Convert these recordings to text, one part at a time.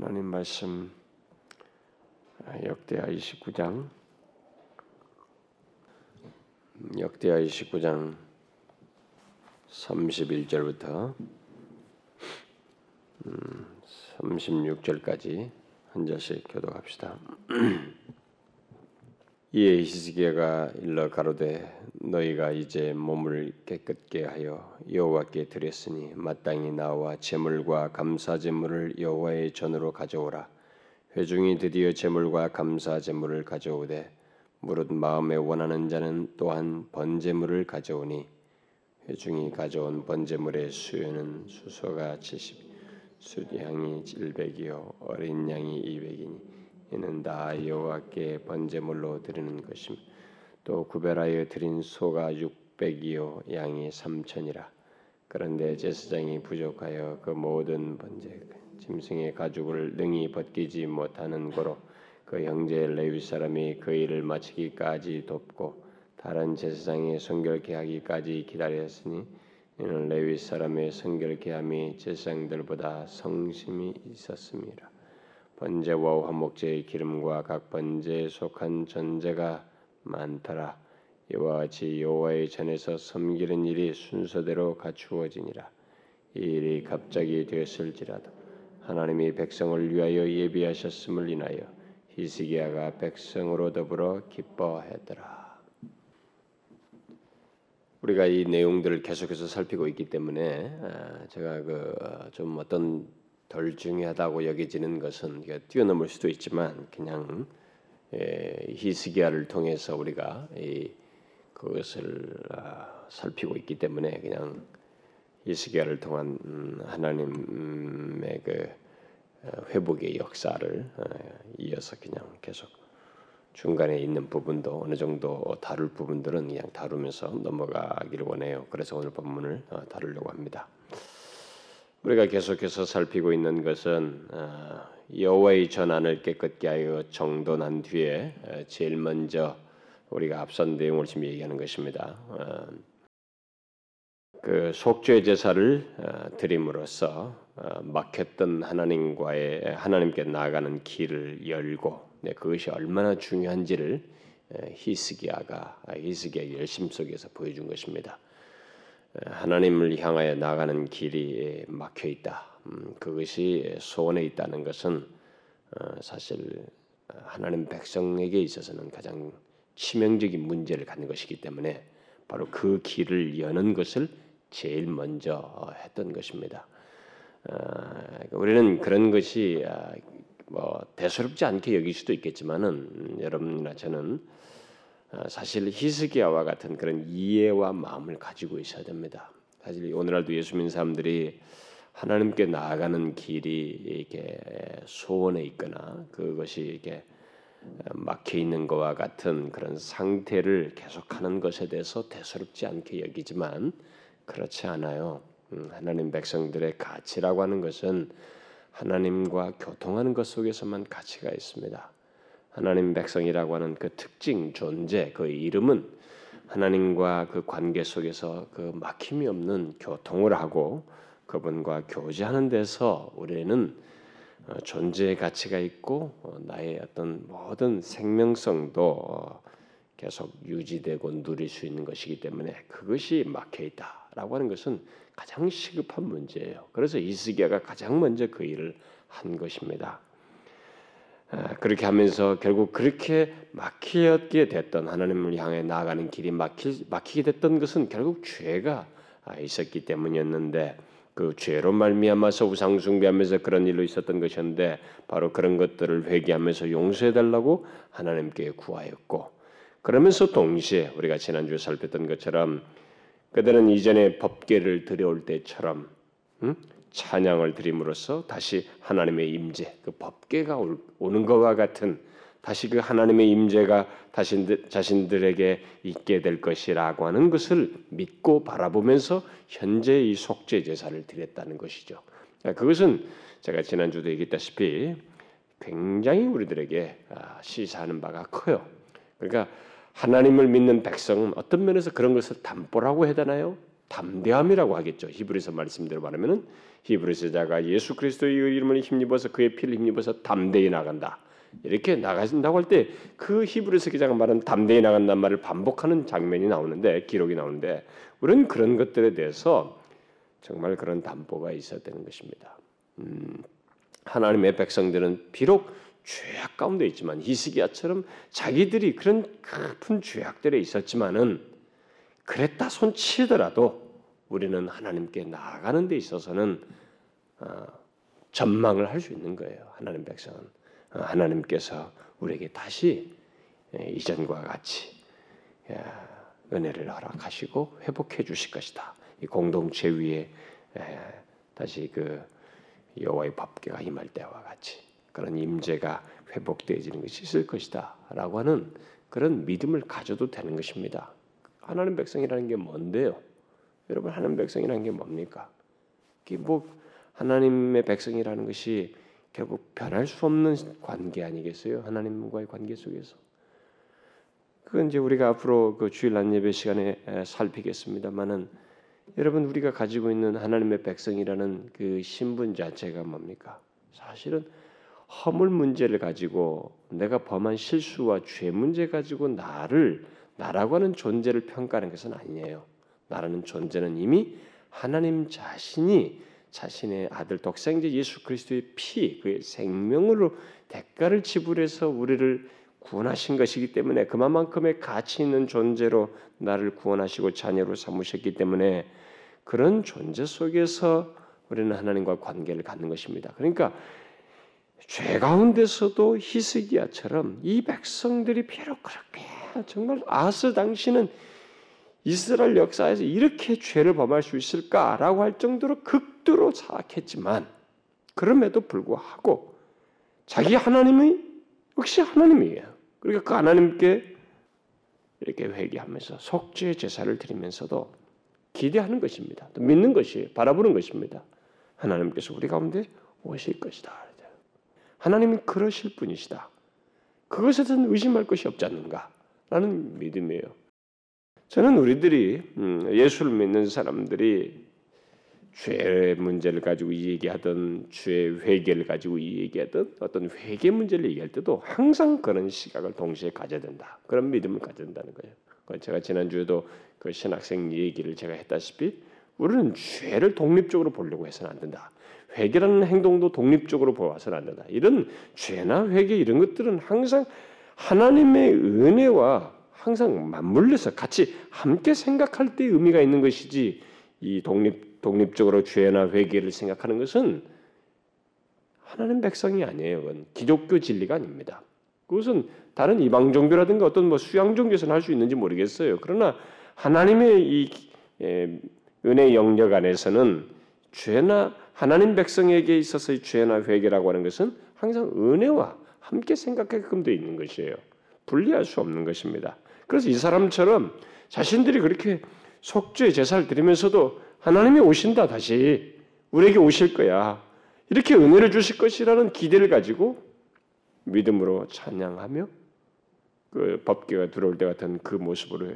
하나님 말씀 역대하 29장 역대하 29장 31절부터 36절까지 한 절씩 교독합시다. 이에 히스기야가 일러 가로되 너희가 이제 몸을 깨끗게 하여 여호와께 드렸으니 마땅히 나와 제물과 감사 제물을 여호와의 전으로 가져오라. 회중이 드디어 제물과 감사 제물을 가져오되 무릇 마음에 원하는 자는 또한 번제물을 가져오니 회중이 가져온 번제물의 수요는 수소가 70, 수양이 700이요 어린 양이 200이니 이는 다 여호와께 번제물로 드리는 것임. 또 구별하여 드린 소가 600이요 양이 3천이라. 그런데 제사장이 부족하여 그 모든 번제 짐승의 가죽을 능히 벗기지 못하는 거로 그 형제 레위 사람이 그 일을 마치기까지 돕고 다른 제사장의 성결케 하기까지 기다렸으니 이는 레위 사람의 성결케 함이 제사장들보다 성심이 있었습니다. 번제와 화목제의 기름과 각 번제에 속한 전제가 많더라. 이와 같이 여호와의 전에서 섬기는 일이 순서대로 갖추어지니라. 이 일이 갑자기 되었을지라도 하나님이 백성을 위하여 예비하셨음을 인하여 히스기야가 백성으로 더불어 기뻐했더라. 우리가 이 내용들을 계속해서 살피고 있기 때문에 아, 제가 그 좀 어떤 덜 중요하다고 여겨지는 것은 뛰어넘을 수도 있지만 그냥 히스기야를 통해서 우리가 그것을 아, 살피고 있기 때문에 그냥 히스기야를 통한 음, 하나님의 그 어, 회복의 역사를 어, 이어서 그냥 계속 중간에 있는 부분도 어느 정도 다룰 부분들은 그냥 다루면서 넘어가기를 원해요. 그래서 오늘 본문을 어, 다루려고 합니다. 우리가 계속해서 살피고 있는 것은 어, 여호와의 전안을 깨끗게 하여 정돈한 뒤에 어, 제일 먼저 우리가 앞선 내용을 지금 얘기하는 것입니다. 어, 그 속죄 제사를 드림으로써 막혔던 하나님과의 하나님께 나아가는 길을 열고 네, 그것이 얼마나 중요한지를 히스기야가 히스기야 열심 속에서 보여준 것입니다. 하나님을 향하여 나가는 길이 막혀 있다. 음, 그것이 소원에 있다는 것은 어, 사실 하나님 백성에게 있어서는 가장 치명적인 문제를 갖는 것이기 때문에 바로 그 길을 여는 것을 제일 먼저 했던 것입니다. 어, 우리는 그런 것이 아, 뭐 대수롭지 않게 여길 수도 있겠지만은 음, 여러분이나 저는 어, 사실 히스기야와 같은 그런 이해와 마음을 가지고 있어야 됩니다. 사실 오늘날도 예수 믿는 사람들이 하나님께 나아가는 길이 이렇게 소원에 있거나 그것이 이렇게 막혀 있는 것과 같은 그런 상태를 계속하는 것에 대해서 대수롭지 않게 여기지만 그렇지 않아요. 음, 하나님 백성들의 가치라고 하는 것은 하나님과 교통하는 것 속에서만 가치가 있습니다. 하나님 백성이라고 하는 그 특징 존재 그 이름은 하나님과 그 관계 속에서 그 막힘이 없는 교통을 하고 그분과 교제하는 데서 우리는 어, 존재의 가치가 있고 어, 나의 어떤 모든 생명성도 어, 계속 유지되고 누릴 수 있는 것이기 때문에 그것이 막혀 있다라고 하는 것은 가장 시급한 문제예요. 그래서 이스기야가 가장 먼저 그 일을 한 것입니다. 아, 그렇게 하면서 결국 그렇게 막히게 됐던 하나님을 향해 나아가는 길이 막히, 막히게 됐던 것은 결국 죄가 아, 있었기 때문이었는데 그 죄로 말미암아서 우상 숭배하면서 그런 일로 있었던 것이었는데 바로 그런 것들을 회개하면서 용서해 달라고 하나님께 구하였고 그러면서 동시에 우리가 지난주에 살폈던 것처럼 그들은 이전에 법계를 들여올 때처럼 응? 찬양을 드림으로써 다시 하나님의 임재, 그 법계가 오는 것과 같은 다시 그 하나님의 임재가 자신들, 자신들에게 있게 될 것이라고 하는 것을 믿고 바라보면서 현재 이 속죄 제사를 드렸다는 것이죠. 그것은 제가 지난주도 얘기했다시피 굉장히 우리들에게 아, 시사하는 바가 커요. 그러니까 하나님을 믿는 백성은 어떤 면에서 그런 것을 담보라고 해야 되나요? 담대함이라고 하겠죠. 히브리서 말씀대로 말하면은 히브리서자가 예수 그리스도의 이름을 힘입어서 그의 피를 힘입어서 담대히 나간다. 이렇게 나가신다고 할 때 그 히브리서 기자가 말한 담대히 나간다는 말을 반복하는 장면이 나오는데 기록이 나오는데 우리는 그런 것들에 대해서 정말 그런 담보가 있어야 되는 것입니다. 음, 하나님의 백성들은 비록 죄악 가운데 있지만 히스기야처럼 자기들이 그런 깊은 죄악들에 있었지만은 그랬다 손치더라도 우리는 하나님께 나아가는 데 있어서는 어, 전망을 할 수 있는 거예요. 하나님 백성은 어, 하나님께서 우리에게 다시 예, 이전과 같이 예, 은혜를 허락하시고 회복해 주실 것이다. 이 공동체 위에 예, 다시 그 여호와의 법궤가 임할 때와 같이 그런 임재가 회복되어지는 것이 있을 것이다라고 하는 그런 믿음을 가져도 되는 것입니다. 하나님 백성이라는 게 뭔데요? 여러분 하나님 백성이라는 게 뭡니까? 뭐 하나님의 백성이라는 것이 결국 변할 수 없는 관계 아니겠어요? 하나님과의 관계 속에서. 그건 이제 우리가 앞으로 그 주일 난 예배 시간에 살피겠습니다만은 여러분 우리가 가지고 있는 하나님의 백성이라는 그 신분 자체가 뭡니까? 사실은 허물 문제를 가지고 내가 범한 실수와 죄 문제 가지고 나를 나라고 하는 존재를 평가하는 것은 아니에요. 나라는 존재는 이미 하나님 자신이 자신의 아들 독생자 예수 그리스도의 피, 그의 생명으로 대가를 지불해서 우리를 구원하신 것이기 때문에 그만큼의 가치 있는 존재로 나를 구원하시고 자녀로 삼으셨기 때문에 그런 존재 속에서 우리는 하나님과 관계를 갖는 것입니다. 그러니까 죄 가운데서도 히스기야처럼 이 백성들이 비록 그렇게 정말 아스 당시는 이스라엘 역사에서 이렇게 죄를 범할 수 있을까라고 할 정도로 극도로 사악했지만 그럼에도 불구하고 자기 하나님이 역시 하나님이에요. 그러니까 그 하나님께 이렇게 회개하면서 속죄 제사를 드리면서도 기대하는 것입니다. 또 믿는 것이 바라보는 것입니다. 하나님께서 우리 가운데 오실 것이다. 하나님이 그러실 분이시다. 그것에 대해서 의심할 것이 없지 않는가 라는 믿음이에요. 저는 우리들이 음, 예수를 믿는 사람들이 죄 문제를 가지고 얘기하던 죄 회개를 가지고 얘기하던 어떤 회개 문제를 얘기할 때도 항상 그런 시각을 동시에 가져야 된다. 그런 믿음을 가져야 된다는 거예요. 제가 지난주에도 그 신학생 얘기를 제가 했다시피 우리는 죄를 독립적으로 보려고 해서는 안 된다. 회개라는 행동도 독립적으로 보아서는 안 된다. 이런 죄나 회개 이런 것들은 항상 하나님의 은혜와 항상 맞물려서 같이 함께 생각할 때 의미가 있는 것이지 이 독립 독립적으로 죄나 회개를 생각하는 것은 하나님 백성이 아니에요. 그건 기독교 진리가 아닙니다. 그것은 다른 이방 종교라든가 어떤 뭐 수양 종교에서는 할 수 있는지 모르겠어요. 그러나 하나님의 이 은혜 영역 안에서는 죄나 하나님 백성에게 있어서의 죄나 회개라고 하는 것은 항상 은혜와 함께 생각하게끔 되어 있는 것이에요. 분리할 수 없는 것입니다. 그래서 이 사람처럼 자신들이 그렇게 속죄 제사를 드리면서도 하나님이 오신다 다시 우리에게 오실 거야. 이렇게 은혜를 주실 것이라는 기대를 가지고 믿음으로 찬양하며 그 법계가 들어올 때 같은 그 모습으로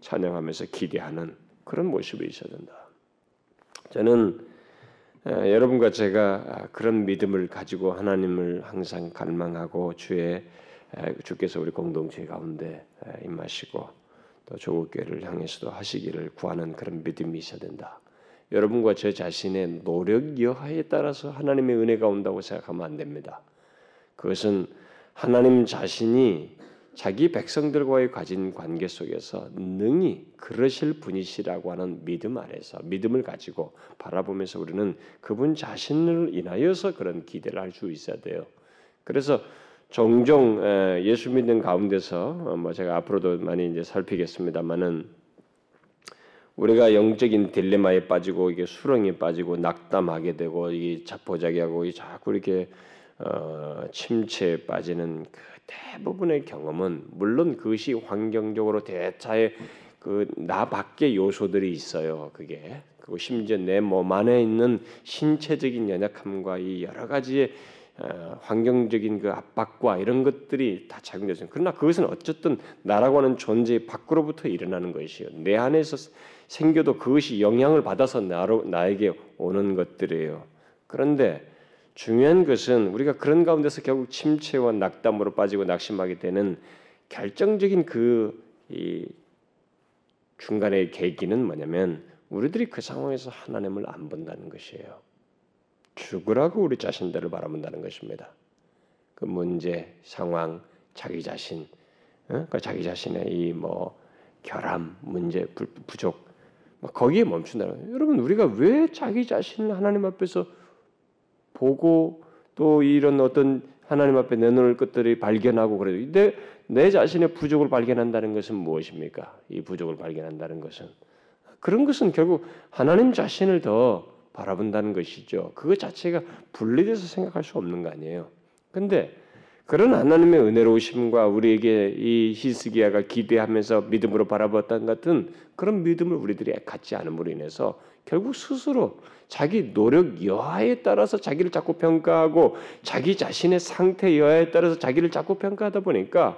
찬양하면서 기대하는 그런 모습이 있어야 된다. 저는 여러분과 제가 그런 믿음을 가지고 하나님을 항상 갈망하고 주의 주께서 우리 공동체 가운데 임하시고 또 조국 교회를 향해서도 하시기를 구하는 그런 믿음이 있어야 된다. 여러분과 저 자신의 노력 여하에 따라서 하나님의 은혜가 온다고 생각하면 안 됩니다. 그것은 하나님 자신이 자기 백성들과의 가진 관계 속에서 능히 그러실 분이시라고 하는 믿음 아래서 믿음을 가지고 바라보면서 우리는 그분 자신을 인하여서 그런 기대를 할 수 있어야 돼요. 그래서 종종 예수 믿는 가운데서 어, 뭐 제가 앞으로도 많이 이제 살피겠습니다만은 우리가 영적인 딜레마에 빠지고 이게 수렁에 빠지고 낙담하게 되고 이 자포자기하고 자꾸 이렇게 어, 침체에 빠지는 그 대부분의 경험은 물론 그것이 환경적으로 대차의 그나 밖의 요소들이 있어요. 그게 그리고 심지어 내 몸 안에 있는 신체적인 연약함과 이 여러 가지의 어, 환경적인 그 압박과 이런 것들이 다 작용되죠. 그러나 그것은 어쨌든 나라고 하는 존재 밖으로부터 일어나는 것이요. 내 안에서 생겨도 그것이 영향을 받아서 나로, 나에게 오는 것들이에요. 그런데 중요한 것은 우리가 그런 가운데서 결국 침체와 낙담으로 빠지고 낙심하게 되는 결정적인 그이 중간의 계기는 뭐냐면 우리들이 그 상황에서 하나님을 안 본다는 것이에요. 죽으라고 우리 자신들을 바라본다는 것입니다. 그 문제, 상황, 자기 자신, 어? 그 자기 자신의 이 뭐 결함, 문제, 부족 뭐 거기에 멈춘다는 여러분 우리가 왜 자기 자신을 하나님 앞에서 보고 또 이런 어떤 하나님 앞에 내놓을 것들이 발견하고 그래도 내, 내 자신의 부족을 발견한다는 것은 무엇입니까? 이 부족을 발견한다는 것은 그런 것은 결국 하나님 자신을 더 바라본다는 것이죠. 그것 자체가 분리돼서 생각할 수 없는 거 아니에요. 근데 그런 하나님의 은혜로우심과 우리에게 이 히스기야가 기대하면서 믿음으로 바라봤던 같은 그런 믿음을 우리들이 갖지 않음으로 인해서 결국 스스로 자기 노력 여하에 따라서 자기를 자꾸 평가하고 자기 자신의 상태 여하에 따라서 자기를 자꾸 평가하다 보니까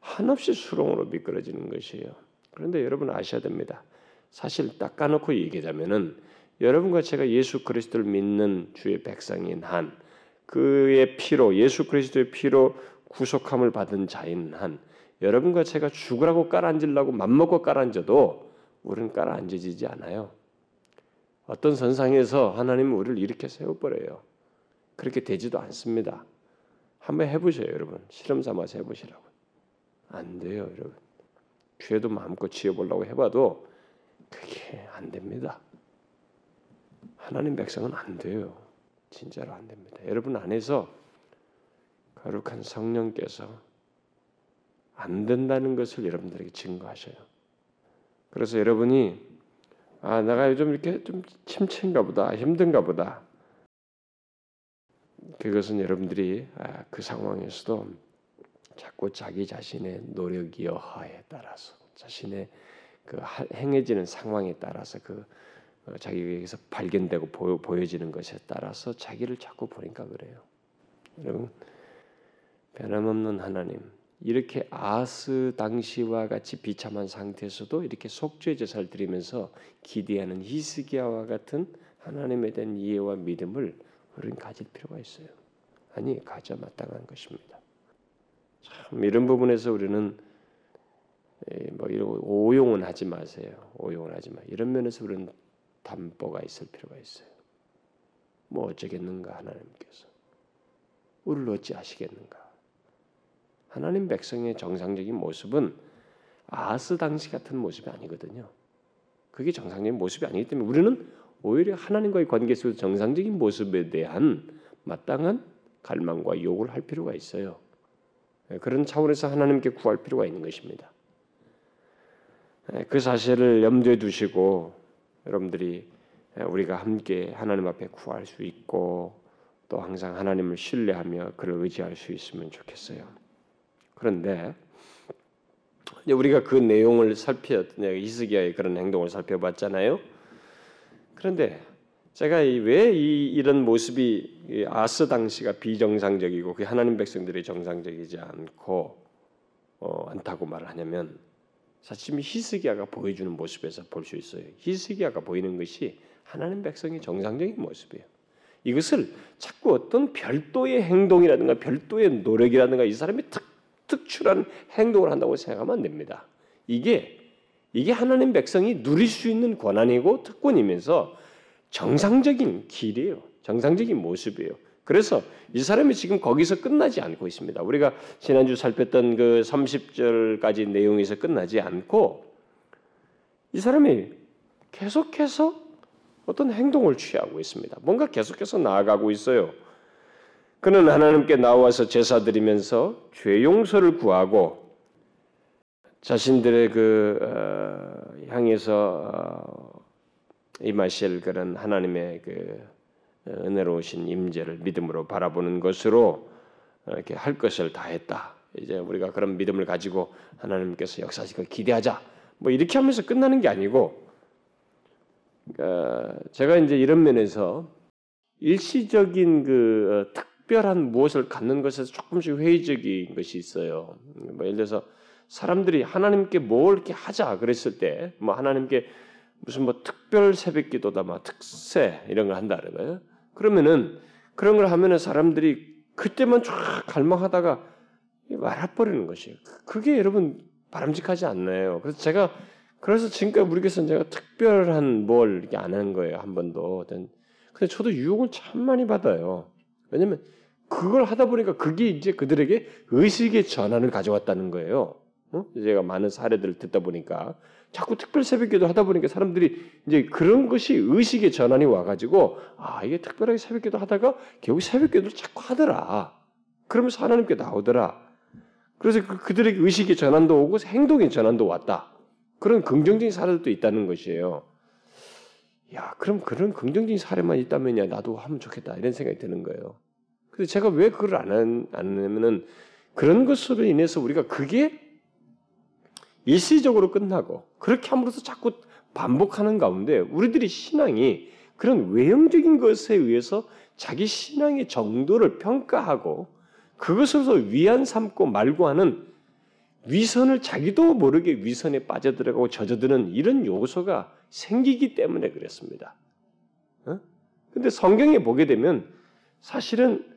한없이 수렁으로 미끄러지는 것이에요. 그런데 여러분 아셔야 됩니다. 사실 딱 까놓고 얘기하자면은 여러분과 제가 예수 그리스도를 믿는 주의 백성인 한 그의 피로 예수 그리스도의 피로 구속함을 받은 자인 한 여러분과 제가 죽으라고 깔아앉으려고 맘먹고 깔아앉아도 우리는 깔아앉아지지 않아요. 어떤 선상에서 하나님은 우리를 이렇게 세워버려요. 그렇게 되지도 않습니다. 한번 해보세요, 여러분. 실험 삼아서 해보시라고. 안 돼요, 여러분. 죄도 마음껏 지어보려고 해봐도 그게 안 됩니다. 하나님 백성은 안 돼요. 진짜로 안 됩니다. 여러분 안에서 거룩한 성령께서 안 된다는 것을 여러분들에게 증거하셔요. 그래서 여러분이 아 내가 요즘 이렇게 좀 침체인가 보다 힘든가 보다 그것은 여러분들이 아, 그 상황에서도 자꾸 자기 자신의 노력 여하에 따라서 자신의 그 행해지는 상황에 따라서 그 어, 자기에게서 발견되고 보여, 보여 지는 것에 따라서 자기를 자꾸 보니까 그래요. 여러분 변함없는 하나님 이렇게 아스 당시와 같이 비참한 상태에서도 이렇게 속죄 제사를 드리면서 기대하는 히스기야와 같은 하나님에 대한 이해와 믿음을 우리는 가질 필요가 있어요. 아니 가져 마땅한 것입니다. 참 이런 부분에서 우리는 뭐 이런 오용은 하지 마세요. 오용은 하지 마. 이런 면에서 우리는 담보가 있을 필요가 있어요. 뭐 어쩌겠는가 하나님께서 우리를 어찌 하시겠는가? 하나님 백성의 정상적인 모습은 아스 당시 같은 모습이 아니거든요. 그게 정상적인 모습이 아니기 때문에 우리는 오히려 하나님과의 관계 속에서 정상적인 모습에 대한 마땅한 갈망과 요구를 할 필요가 있어요. 그런 차원에서 하나님께 구할 필요가 있는 것입니다. 그 사실을 염두에 두시고 여러분들이 우리가 함께 하나님 앞에 구할 수 있고 또 항상 하나님을 신뢰하며 그를 의지할 수 있으면 좋겠어요. 그런데 우리가 그 내용을 살펴 이스기야의 그런 행동을 살펴봤잖아요. 그런데 제가 왜 이, 이런 모습이 아스 당시가 비정상적이고 그 하나님 백성들이 정상적이지 않고 어, 않다고 말을 하냐면 사실 히스기야가 보여주는 모습에서 볼 수 있어요. 히스기야가 보이는 것이 하나님 백성의 정상적인 모습이에요. 이것을 자꾸 어떤 별도의 행동이라든가 별도의 노력이라든가 이 사람이 특, 특출한 행동을 한다고 생각하면 안 됩니다. 이게 이게 하나님 백성이 누릴 수 있는 권한이고 특권이면서 정상적인 길이에요. 정상적인 모습이에요. 그래서 이 사람이 지금 거기서 끝나지 않고 있습니다. 우리가 지난주 살폈던 그 30절까지 내용에서 끝나지 않고 이 사람이 계속해서 어떤 행동을 취하고 있습니다. 뭔가 계속해서 나아가고 있어요. 그는 하나님께 나와서 제사 드리면서 죄 용서를 구하고 자신들의 그 어, 향해서 어, 임하실 그런 하나님의 그 은혜로우신 임재를 믿음으로 바라보는 것으로 이렇게 할 것을 다 했다. 이제 우리가 그런 믿음을 가지고 하나님께서 역사하시길 기대하자. 뭐 이렇게 하면서 끝나는 게 아니고 어, 제가 이제 이런 면에서 일시적인 그 어, 특별한 무엇을 갖는 것에서 조금씩 회의적인 것이 있어요. 뭐 예를 들어서 사람들이 하나님께 뭘 이렇게 하자 그랬을 때, 뭐 하나님께 무슨 뭐 특별 새벽기도다, 막 특세 이런 걸 한다 그러고요. 그러면은 그런 걸 하면은 사람들이 그때만 쫙 갈망하다가 말아버리는 것이에요. 그게 여러분 바람직하지 않나요? 그래서 제가 그래서 지금까지 우리 교회는 제가 특별한 뭘 이렇게 안 하는 거예요 한 번도. 근데 저도 유혹을 참 많이 받아요. 왜냐면 그걸 하다 보니까 그게 이제 그들에게 의식의 전환을 가져왔다는 거예요. 어? 제가 많은 사례들을 듣다 보니까 자꾸 특별 새벽기도 하다 보니까 사람들이 이제 그런 것이 의식의 전환이 와가지고 아 이게 특별하게 새벽기도 하다가 결국 새벽기도를 자꾸 하더라. 그러면서 하나님께 나오더라. 그래서 그, 들에게 의식의 전환도 오고 행동의 전환도 왔다. 그런 긍정적인 사례도 있다는 것이에요. 야, 그럼 그런 긍정적인 사례만 있다면야 나도 하면 좋겠다 이런 생각이 드는 거예요. 근데 제가 왜 그걸 안, 안 하냐면은 그런 것으로 인해서 우리가 그게 일시적으로 끝나고 그렇게 함으로써 자꾸 반복하는 가운데 우리들이 신앙이 그런 외형적인 것에 의해서 자기 신앙의 정도를 평가하고 그것으로서 위안 삼고 말고 하는 위선을 자기도 모르게 위선에 빠져들어가고 젖어드는 이런 요소가 생기기 때문에 그랬습니다. 어? 근데 성경에 보게 되면 사실은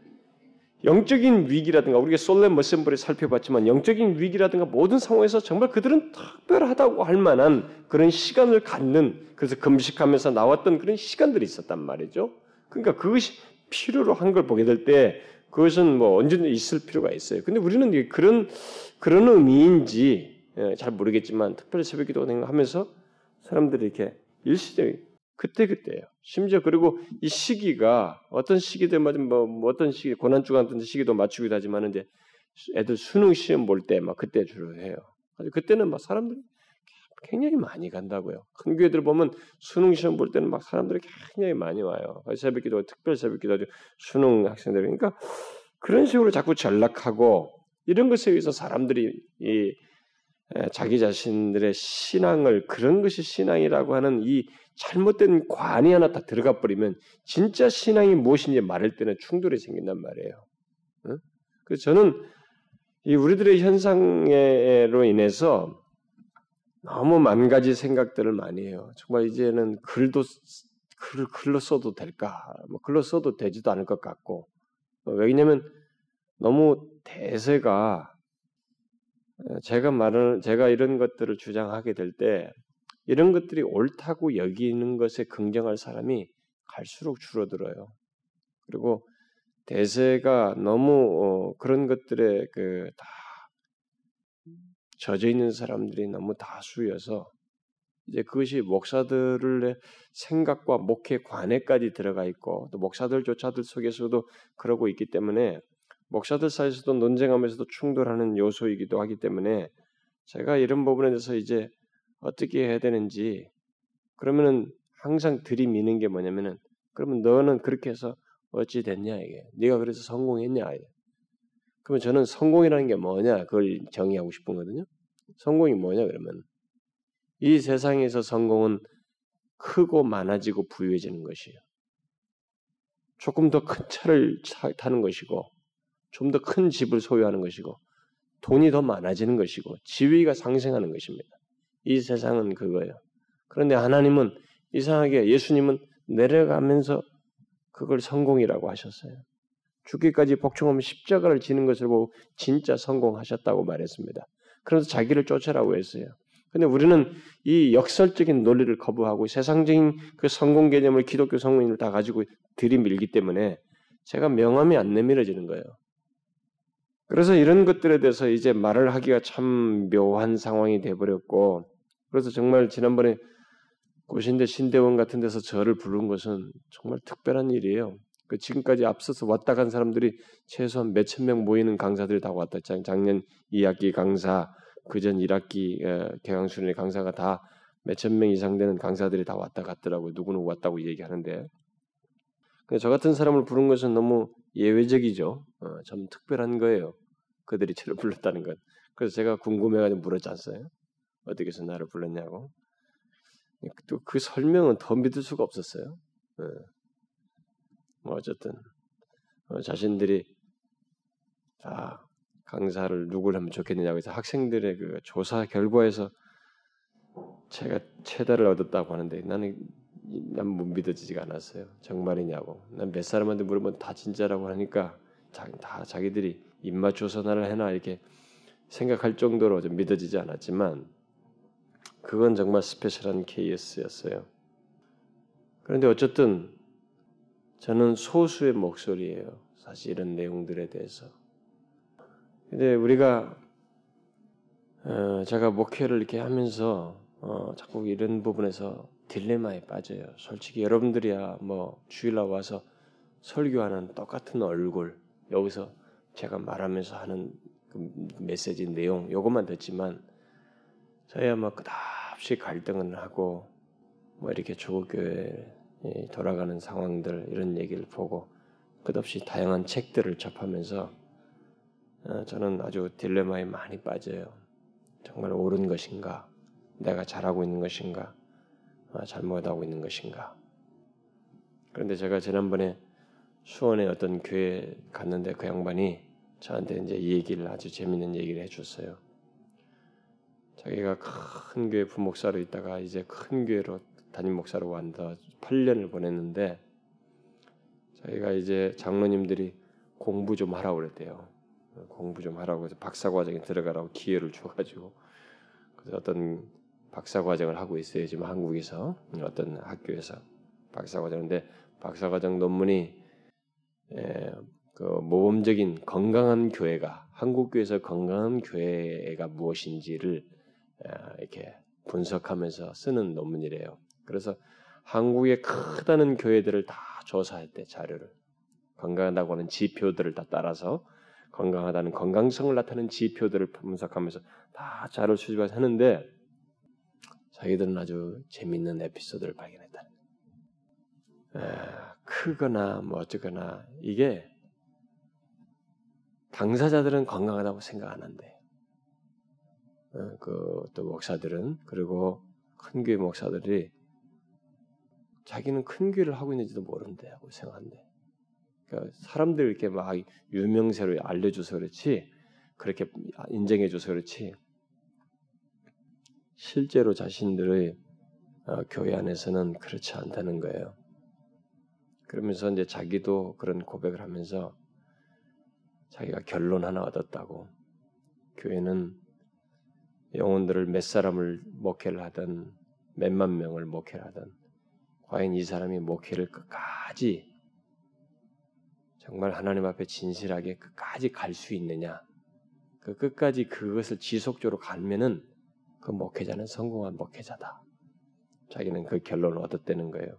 영적인 위기라든가 우리가 솔렘 머셈블에 살펴봤지만 영적인 위기라든가 모든 상황에서 정말 그들은 특별하다고 할 만한 그런 시간을 갖는 그래서 금식하면서 나왔던 그런 시간들이 있었단 말이죠. 그러니까 그것이 필요로 한 걸 보게 될 때 그것은 뭐 언제든 있을 필요가 있어요. 근데 우리는 그런 그런 의미인지 예, 잘 모르겠지만 특별히 새벽기도 하면서 사람들이 이렇게 일시적인 그때 그때예요. 심지어 그리고 이 시기가 어떤 시기들마다 뭐, 뭐 어떤 시기 고난 주간 시기도 맞추기도 하지만 이제 애들 수능 시험 볼 때 막 그때 주로 해요. 그때는 막 사람들이 굉장히 많이 간다고요. 큰 교회들 보면 수능 시험 볼 때는 막 사람들이 굉장히 많이 와요. 새벽기도 특별 새벽기도 수능 학생들 그러니까 그런 식으로 자꾸 전락하고 이런 것에 의해서 사람들이 이 자기 자신들의 신앙을 그런 것이 신앙이라고 하는 이 잘못된 관이 하나 딱 들어가 버리면 진짜 신앙이 무엇인지 말할 때는 충돌이 생긴단 말이에요. 그래서 저는 이 우리들의 현상으로 인해서 너무 만 가지 생각들을 많이 해요. 정말 이제는 글도 글, 글로 써도 될까? 뭐 글로 써도 되지도 않을 것 같고 왜냐면 너무 대세가 제가 말을 제가 이런 것들을 주장하게 될 때 이런 것들이 옳다고 여기는 것에 긍정할 사람이 갈수록 줄어들어요. 그리고 대세가 너무 어, 그런 것들에 그 다 젖어 있는 사람들이 너무 다수여서 이제 그것이 목사들의 생각과 목회 관해까지 들어가 있고 또 목사들조차들 속에서도 그러고 있기 때문에 목사들 사이에서도 논쟁하면서도 충돌하는 요소이기도 하기 때문에 제가 이런 부분에 대해서 이제 어떻게 해야 되는지 그러면은 항상 들이미는 게 뭐냐면은 그러면 너는 그렇게 해서 어찌 됐냐 이게 네가 그래서 성공했냐 이게. 그러면 저는 성공이라는 게 뭐냐 그걸 정의하고 싶은 거거든요. 성공이 뭐냐 그러면 이 세상에서 성공은 크고 많아지고 부유해지는 것이에요. 조금 더 큰 차를 타는 것이고 좀 더 큰 집을 소유하는 것이고 돈이 더 많아지는 것이고 지위가 상승하는 것입니다. 이 세상은 그거예요. 그런데 하나님은 이상하게 예수님은 내려가면서 그걸 성공이라고 하셨어요. 죽기까지 복종하면 십자가를 지는 것을 보고 진짜 성공하셨다고 말했습니다. 그래서 자기를 쫓아라고 했어요. 근데 우리는 이 역설적인 논리를 거부하고 세상적인 그 성공 개념을 기독교 성공인을 다 가지고 들이밀기 때문에 제가 명함이 안 내밀어지는 거예요. 그래서 이런 것들에 대해서 이제 말을 하기가 참 묘한 상황이 돼버렸고, 그래서 정말 지난번에 고신대 신대원 같은 데서 저를 부른 것은 정말 특별한 일이에요. 그 지금까지 앞서서 왔다 간 사람들이 최소한 몇 천 명 모이는 강사들이 다 왔다. 작년 2학기 강사, 그 전 1학기 개강수련의 강사가 다 몇 천 명 이상 되는 강사들이 다 왔다 갔더라고요. 누구는 왔다고 얘기하는데. 저 같은 사람을 부른 것은 너무 예외적이죠. 어, 참 특별한 거예요. 그들이 저를 불렀다는 것. 그래서 제가 궁금해가지고 물었지 않어요? 어떻게 해서 나를 불렀냐고. 또 그 설명은 더 믿을 수가 없었어요. 어. 뭐 어쨌든 어, 자신들이 아, 강사를 누구를 하면 좋겠느냐고 해서 학생들의 그 조사 결과에서 제가 최다를 얻었다고 하는데 나는 난 못 믿어지지가 않았어요. 정말이냐고. 난 몇 사람한테 물으면 다 진짜라고 하니까 다 자기들이 입맛 줘서 나를 해나 이렇게 생각할 정도로 좀 믿어지지 않았지만 그건 정말 스페셜한 케이스였어요. 그런데 어쨌든 저는 소수의 목소리예요. 사실 이런 내용들에 대해서. 근데 우리가 어, 제가 목회를 이렇게 하면서 어, 자꾸 이런 부분에서 딜레마에 빠져요. 솔직히 여러분들이야 뭐 주일날 와서 설교하는 똑같은 얼굴 여기서 제가 말하면서 하는 그 메시지 내용 요것만 듣지만 저야 뭐 끝없이 갈등은 하고 뭐 이렇게 조국교회 돌아가는 상황들 이런 얘기를 보고 끝없이 다양한 책들을 접하면서 어, 저는 아주 딜레마에 많이 빠져요. 정말 옳은 것인가? 내가 잘하고 있는 것인가? 어, 잘못하고 있는 것인가? 그런데 제가 지난번에 수원에 어떤 교회 갔는데 그 양반이 저한테 이제 이 얘기를 아주 재밌는 얘기를 해줬어요. 자기가 큰 교회 부목사로 있다가 이제 큰 교회로 담임 목사로 완다 8년을 보냈는데 자기가 이제 장로님들이 공부 좀 하라고 그랬대요. 공부 좀 하라고 해서 박사 과정에 들어가라고 기회를 줘가지고 그래서 어떤 박사 과정을 하고 있어요. 지금 한국에서 어떤 학교에서 박사 과정인데 박사 과정 논문이 에, 그 모범적인 건강한 교회가 한국 교회에서 건강한 교회가 무엇인지를 에, 이렇게 분석하면서 쓰는 논문이래요. 그래서 한국의 크다는 교회들을 다 조사할 때 자료를 건강하다고 하는 지표들을 다 따라서 건강하다는 건강성을 나타내는 지표들을 분석하면서 다 자료를 수집해서 하는데 자기들은 아주 재밌는 에피소드를 발견했다. 에, 크거나 뭐 어쩌거나 이게 당사자들은 건강하다고 생각 안 한대. 어, 그또 목사들은 그리고 큰 교회 목사들이 자기는 큰 교회를 하고 있는지도 모른대 하고 생각한대. 그러니까 사람들 이렇게 막 유명세로 알려줘서 그렇지 그렇게 인정해줘서 그렇지 실제로 자신들의 어, 교회 안에서는 그렇지 않다는 거예요. 그러면서 이제 자기도 그런 고백을 하면서 자기가 결론 하나 얻었다고 교회는 영혼들을 몇 사람을 목회를 하든 몇만 명을 목회를 하든 과연 이 사람이 목회를 끝까지 정말 하나님 앞에 진실하게 끝까지 갈 수 있느냐? 그 끝까지 그것을 지속적으로 갈면은 그 목회자는 성공한 목회자다. 자기는 그 결론을 얻었다는 거예요.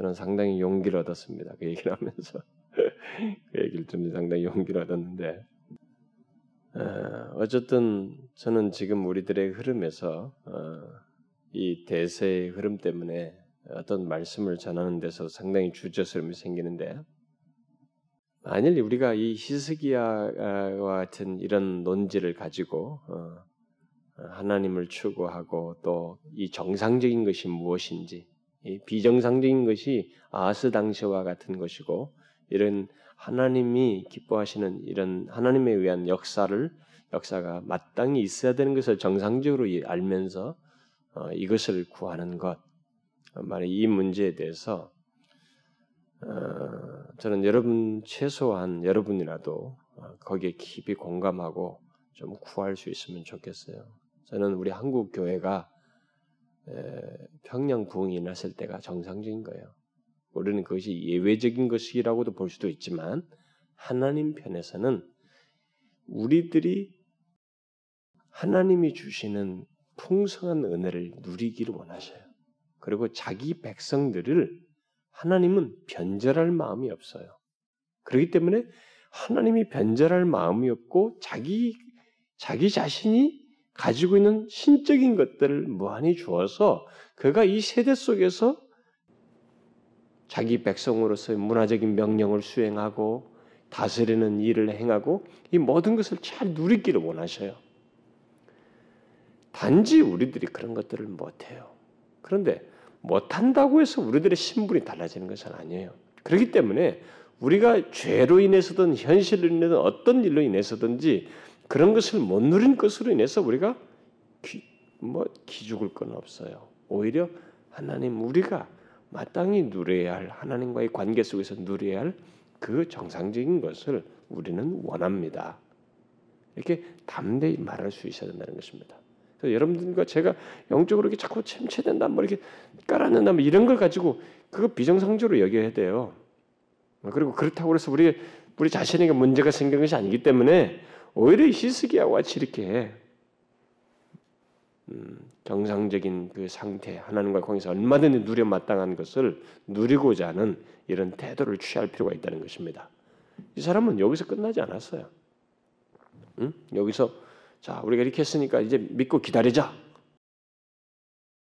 저는 상당히 용기를 얻었습니다. 그 얘기를 하면서 그 얘기를 좀 상당히 용기를 얻었는데 어, 쨌든 저는 지금 우리들의 흐름에서 어, 이 대세의 흐름 때문에 어떤 말씀을 전하는 데서 상당히 주저스름이 생기는데 만일 우리가 이 히스기야와 같은 이런 논지를 가지고 어, 하나님을 추구하고 또 이 정상적인 것이 무엇인지 이 비정상적인 것이 아스 당시와 같은 것이고 이런 하나님이 기뻐하시는 이런 하나님에 의한 역사를 역사가 마땅히 있어야 되는 것을 정상적으로 알면서 어, 이것을 구하는 것 말에 이 문제에 대해서 어, 저는 여러분 최소한 여러분이라도 어, 거기에 깊이 공감하고 좀 구할 수 있으면 좋겠어요. 저는 우리 한국 교회가 평양 부흥이 일어났을 때가 정상적인 거예요. 우리는 그것이 예외적인 것이라고도 볼 수도 있지만 하나님 편에서는 우리들이 하나님이 주시는 풍성한 은혜를 누리기를 원하셔요. 그리고 자기 백성들을 하나님은 변절할 마음이 없어요. 그렇기 때문에 하나님이 변절할 마음이 없고 자기 자기 자신이 가지고 있는 신적인 것들을 무한히 주어서 그가 이 세대 속에서 자기 백성으로서의 문화적인 명령을 수행하고 다스리는 일을 행하고 이 모든 것을 잘 누리기를 원하셔요. 단지 우리들이 그런 것들을 못해요. 그런데 못한다고 해서 우리들의 신분이 달라지는 것은 아니에요. 그렇기 때문에 우리가 죄로 인해서든 현실로 인해서든 어떤 일로 인해서든지 그런 것을 못 누린 것으로 인해서 우리가 기, 뭐 기죽을 건 없어요. 오히려 하나님 우리가 마땅히 누려야 할 하나님과의 관계 속에서 누려야 할 그 정상적인 것을 우리는 원합니다. 이렇게 담대히 말할 수 있어야 된다는 것입니다. 여러분들과 제가 영적으로 이렇게 자꾸 침체된다, 뭐 이렇게 깔아낸다, 뭐 이런 걸 가지고 그거 비정상적으로 여겨야 돼요. 그리고 그렇다고 해서 우리 우리 자신에게 문제가 생긴 것이 아니기 때문에 오히려 히스기야와 같이 이렇게 음, 정상적인 그 상태 하나님과 관계에서 얼마든지 누려 마땅한 것을 누리고자 하는 이런 태도를 취할 필요가 있다는 것입니다. 이 사람은 여기서 끝나지 않았어요. 응? 여기서 자 우리가 이렇게 했으니까 이제 믿고 기다리자.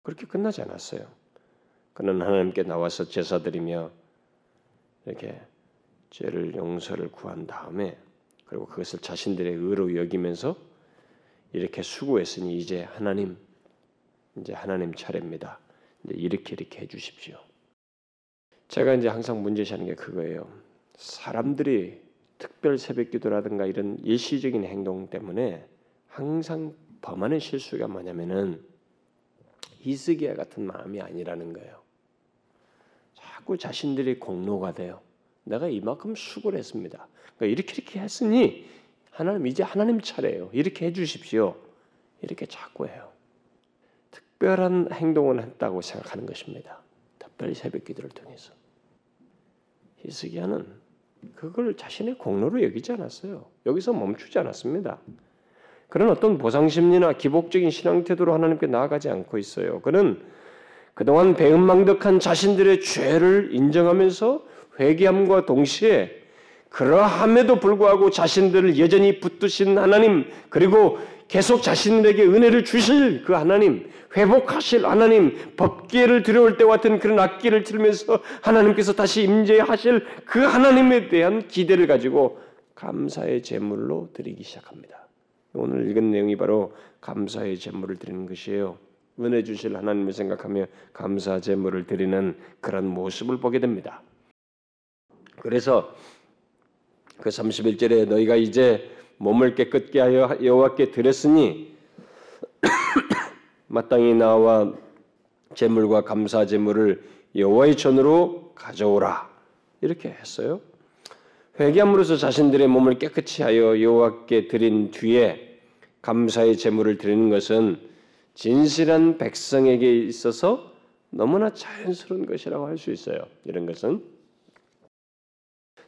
그렇게 끝나지 않았어요. 그는 하나님께 나와서 제사드리며 이렇게 죄를 용서를 구한 다음에 그리고 그것을 자신들의 의로 여기면서 이렇게 수고했으니 이제 하나님 이제 하나님 차례입니다. 이제 이렇게 이렇게 해 주십시오. 제가 이제 항상 문제시하는 게 그거예요. 사람들이 특별 새벽 기도라든가 이런 일시적인 행동 때문에 항상 범하는 실수가 뭐냐면은 이스기야 같은 마음이 아니라는 거예요. 자꾸 자신들이 공로가 돼요. 내가 이만큼 수고를 했습니다. 그러니까 이렇게 이렇게 했으니 하나님 이제 하나님 차례예요. 이렇게 해주십시오. 이렇게 자꾸 해요. 특별한 행동을 했다고 생각하는 것입니다. 특별히 새벽기도를 통해서 히스기야는 그걸 자신의 공로로 여기지 않았어요. 여기서 멈추지 않았습니다. 그런 어떤 보상 심리나 기복적인 신앙 태도로 하나님께 나아가지 않고 있어요. 그는 그동안 배은망덕한 자신들의 죄를 인정하면서 회개함과 동시에 그러함에도 불구하고 자신들을 여전히 붙드신 하나님 그리고 계속 자신들에게 은혜를 주실 그 하나님 회복하실 하나님 법계를 들여올 때와 같은 그런 악기를 들으면서 하나님께서 다시 임재하실 그 하나님에 대한 기대를 가지고 감사의 제물로 드리기 시작합니다. 오늘 읽은 내용이 바로 감사의 제물을 드리는 것이에요. 은혜 주실 하나님을 생각하며 감사 제물을 드리는 그런 모습을 보게 됩니다. 그래서 그 31절에 너희가 이제 몸을 깨끗게 하여 여호와께 드렸으니 마땅히 나와 제물과 감사 제물을 여호와의 전으로 가져오라 이렇게 했어요. 회개함으로써 자신들의 몸을 깨끗이 하여 여호와께 드린 뒤에 감사의 제물을 드리는 것은 진실한 백성에게 있어서 너무나 자연스러운 것이라고 할 수 있어요. 이런 것은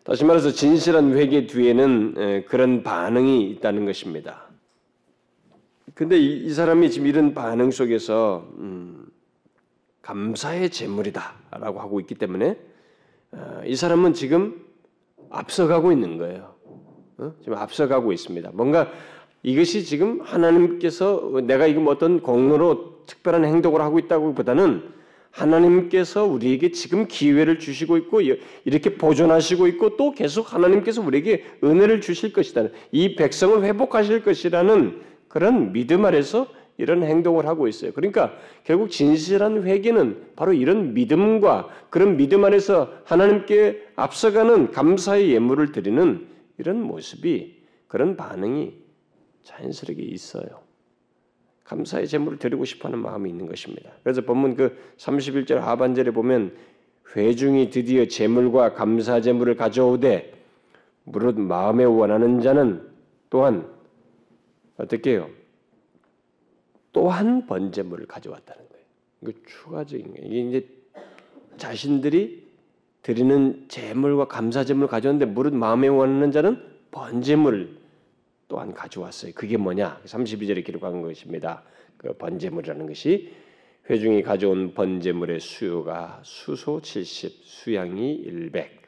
다시 말해서 진실한 회개 뒤에는 그런 반응이 있다는 것입니다. 근데 이, 이 사람이 지금 이런 반응 속에서 음, 감사의 제물이다라고 하고 있기 때문에 어, 이 사람은 지금 앞서가고 있는 거예요. 어? 지금 앞서가고 있습니다. 뭔가 이것이 지금 하나님께서 내가 이거 어떤 공로로 특별한 행동을 하고 있다고 보다는 하나님께서 우리에게 지금 기회를 주시고 있고 이렇게 보존하시고 있고 또 계속 하나님께서 우리에게 은혜를 주실 것이다. 이 백성을 회복하실 것이라는 그런 믿음 아래서 이런 행동을 하고 있어요. 그러니까 결국 진실한 회개는 바로 이런 믿음과 그런 믿음 안에서 하나님께 앞서가는 감사의 예물을 드리는 이런 모습이 그런 반응이 자연스럽게 있어요. 감사의 제물을 드리고 싶어하는 마음이 있는 것입니다. 그래서 본문 그 31절 하반절에 보면 회중이 드디어 제물과 감사 제물을 가져오되 무릇 마음에 원하는 자는 또한 어떻게 해요? 또한 번제물을 가져왔다는 거예요. 이거 추가적인 거예요. 이게 이제 자신들이 드리는 제물과 감사 제물을 가져왔는데 무릇 마음에 원하는 자는 번제물을 또한 가져왔어요. 그게 뭐냐? 32절에 기록한 것입니다. 그 번제물이라는 것이 회중이 가져온 번제물의 수요가 수소 70, 수양이 100,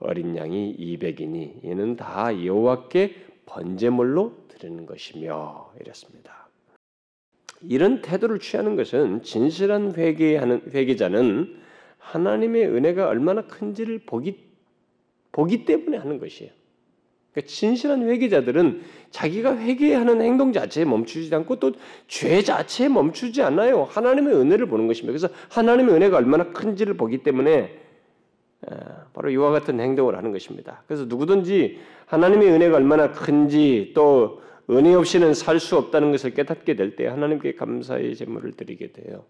어린 양이 200이니 이는 다 여호와께 번제물로 드리는 것이며 이랬습니다. 이런 태도를 취하는 것은 진실한 회개하는 회개자는 하나님의 은혜가 얼마나 큰지를 보기 보기 때문에 하는 것이에요. 그러니까 진실한 회개자들은 자기가 회개하는 행동 자체에 멈추지 않고 또 죄 자체에 멈추지 않아요. 하나님의 은혜를 보는 것입니다. 그래서 하나님의 은혜가 얼마나 큰지를 보기 때문에 바로 이와 같은 행동을 하는 것입니다. 그래서 누구든지 하나님의 은혜가 얼마나 큰지 또 은혜 없이는 살 수 없다는 것을 깨닫게 될 때 하나님께 감사의 제물을 드리게 돼요.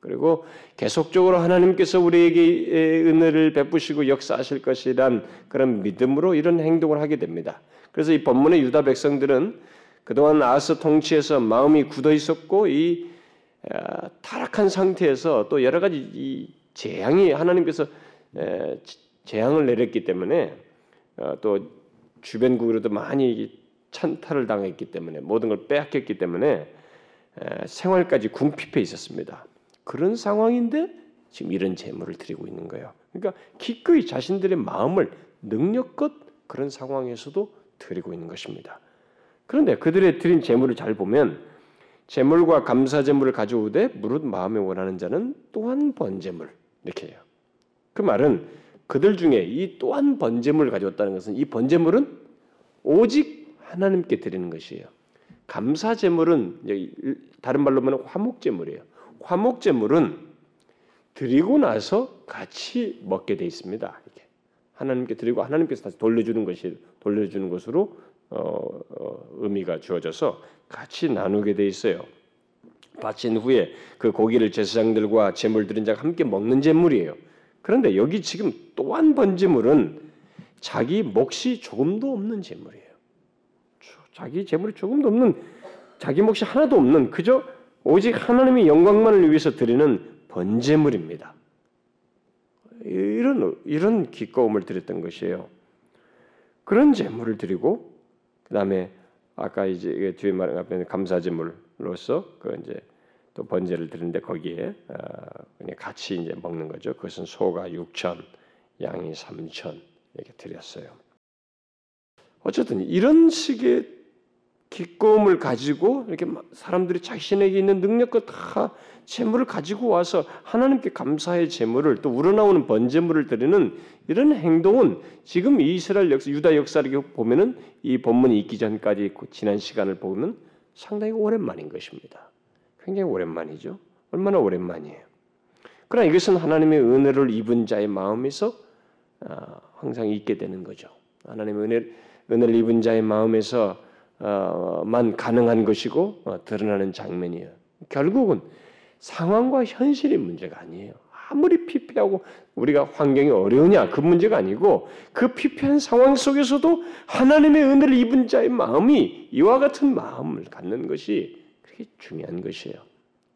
그리고 계속적으로 하나님께서 우리에게 은혜를 베푸시고 역사하실 것이란 그런 믿음으로 이런 행동을 하게 됩니다. 그래서 이 본문의 유다 백성들은 그동안 아스 통치에서 마음이 굳어 있었고 이 타락한 상태에서 또 여러 가지 이 재앙이 하나님께서 재앙을 내렸기 때문에 어, 또 주변국으로도 많이 찬탈을 당했기 때문에 모든 걸 빼앗겼기 때문에 생활까지 궁핍해 있었습니다. 그런 상황인데 지금 이런 재물을 드리고 있는 거예요. 그러니까 기꺼이 자신들의 마음을 능력껏 그런 상황에서도 드리고 있는 것입니다. 그런데 그들의 드린 재물을 잘 보면 재물과 감사 재물을 가져오되 무릇 마음에 원하는 자는 또한 번제물 이렇게 해요. 그 말은 그들 중에 이 또한 번제물을 가져왔다는 것은 이 번제물은 오직 하나님께 드리는 것이에요. 감사 제물은 다른 말로 하면 화목 제물이에요. 화목 제물은 드리고 나서 같이 먹게 돼 있습니다. 이게 하나님께 드리고 하나님께서 다시 돌려주는 것이 돌려주는 것으로 어, 어, 의미가 주어져서 같이 나누게 돼 있어요. 바친 후에 그 고기를 제사장들과 제물 드린 자가 함께 먹는 제물이에요. 그런데 여기 지금 또한 번 제물은 자기 몫이 조금도 없는 제물이에요. 자기 재물이 조금도 없는 자기 몫이 하나도 없는 그저 오직 하나님의 영광만을 위해서 드리는 번제물입니다. 이런 이런 기꺼움을 드렸던 것이에요. 그런 제물을 드리고 그다음에 아까 이제 뒤에 말한 감사 제물로서 그 이제 또 번제를 드리는데 거기에 어, 그냥 같이 이제 먹는 거죠. 그것은 소가 6천, 양이 3천 이렇게 드렸어요. 어쨌든 이런 식의 기꺼움을 가지고 이렇게 사람들이 자신에게 있는 능력과 다 재물을 가지고 와서 하나님께 감사의 재물을 또 우러나오는 번제물을 드리는 이런 행동은 지금 이스라엘 역사, 유다 역사를 보면은 이 본문이 있기 전까지 지난 시간을 보면 상당히 오랜만인 것입니다. 굉장히 오랜만이죠. 얼마나 오랜만이에요. 그러나 이것은 하나님의 은혜를 입은 자의 마음에서 아, 항상 있게 되는 거죠. 하나님의 은혜, 은혜를 입은 자의 마음에서 만 가능한 것이고 어, 드러나는 장면이에요. 결국은 상황과 현실의 문제가 아니에요. 아무리 피폐하고 우리가 환경이 어려우냐 그 문제가 아니고 그 피폐한 상황 속에서도 하나님의 은혜를 입은 자의 마음이 이와 같은 마음을 갖는 것이 그렇게 중요한 것이에요.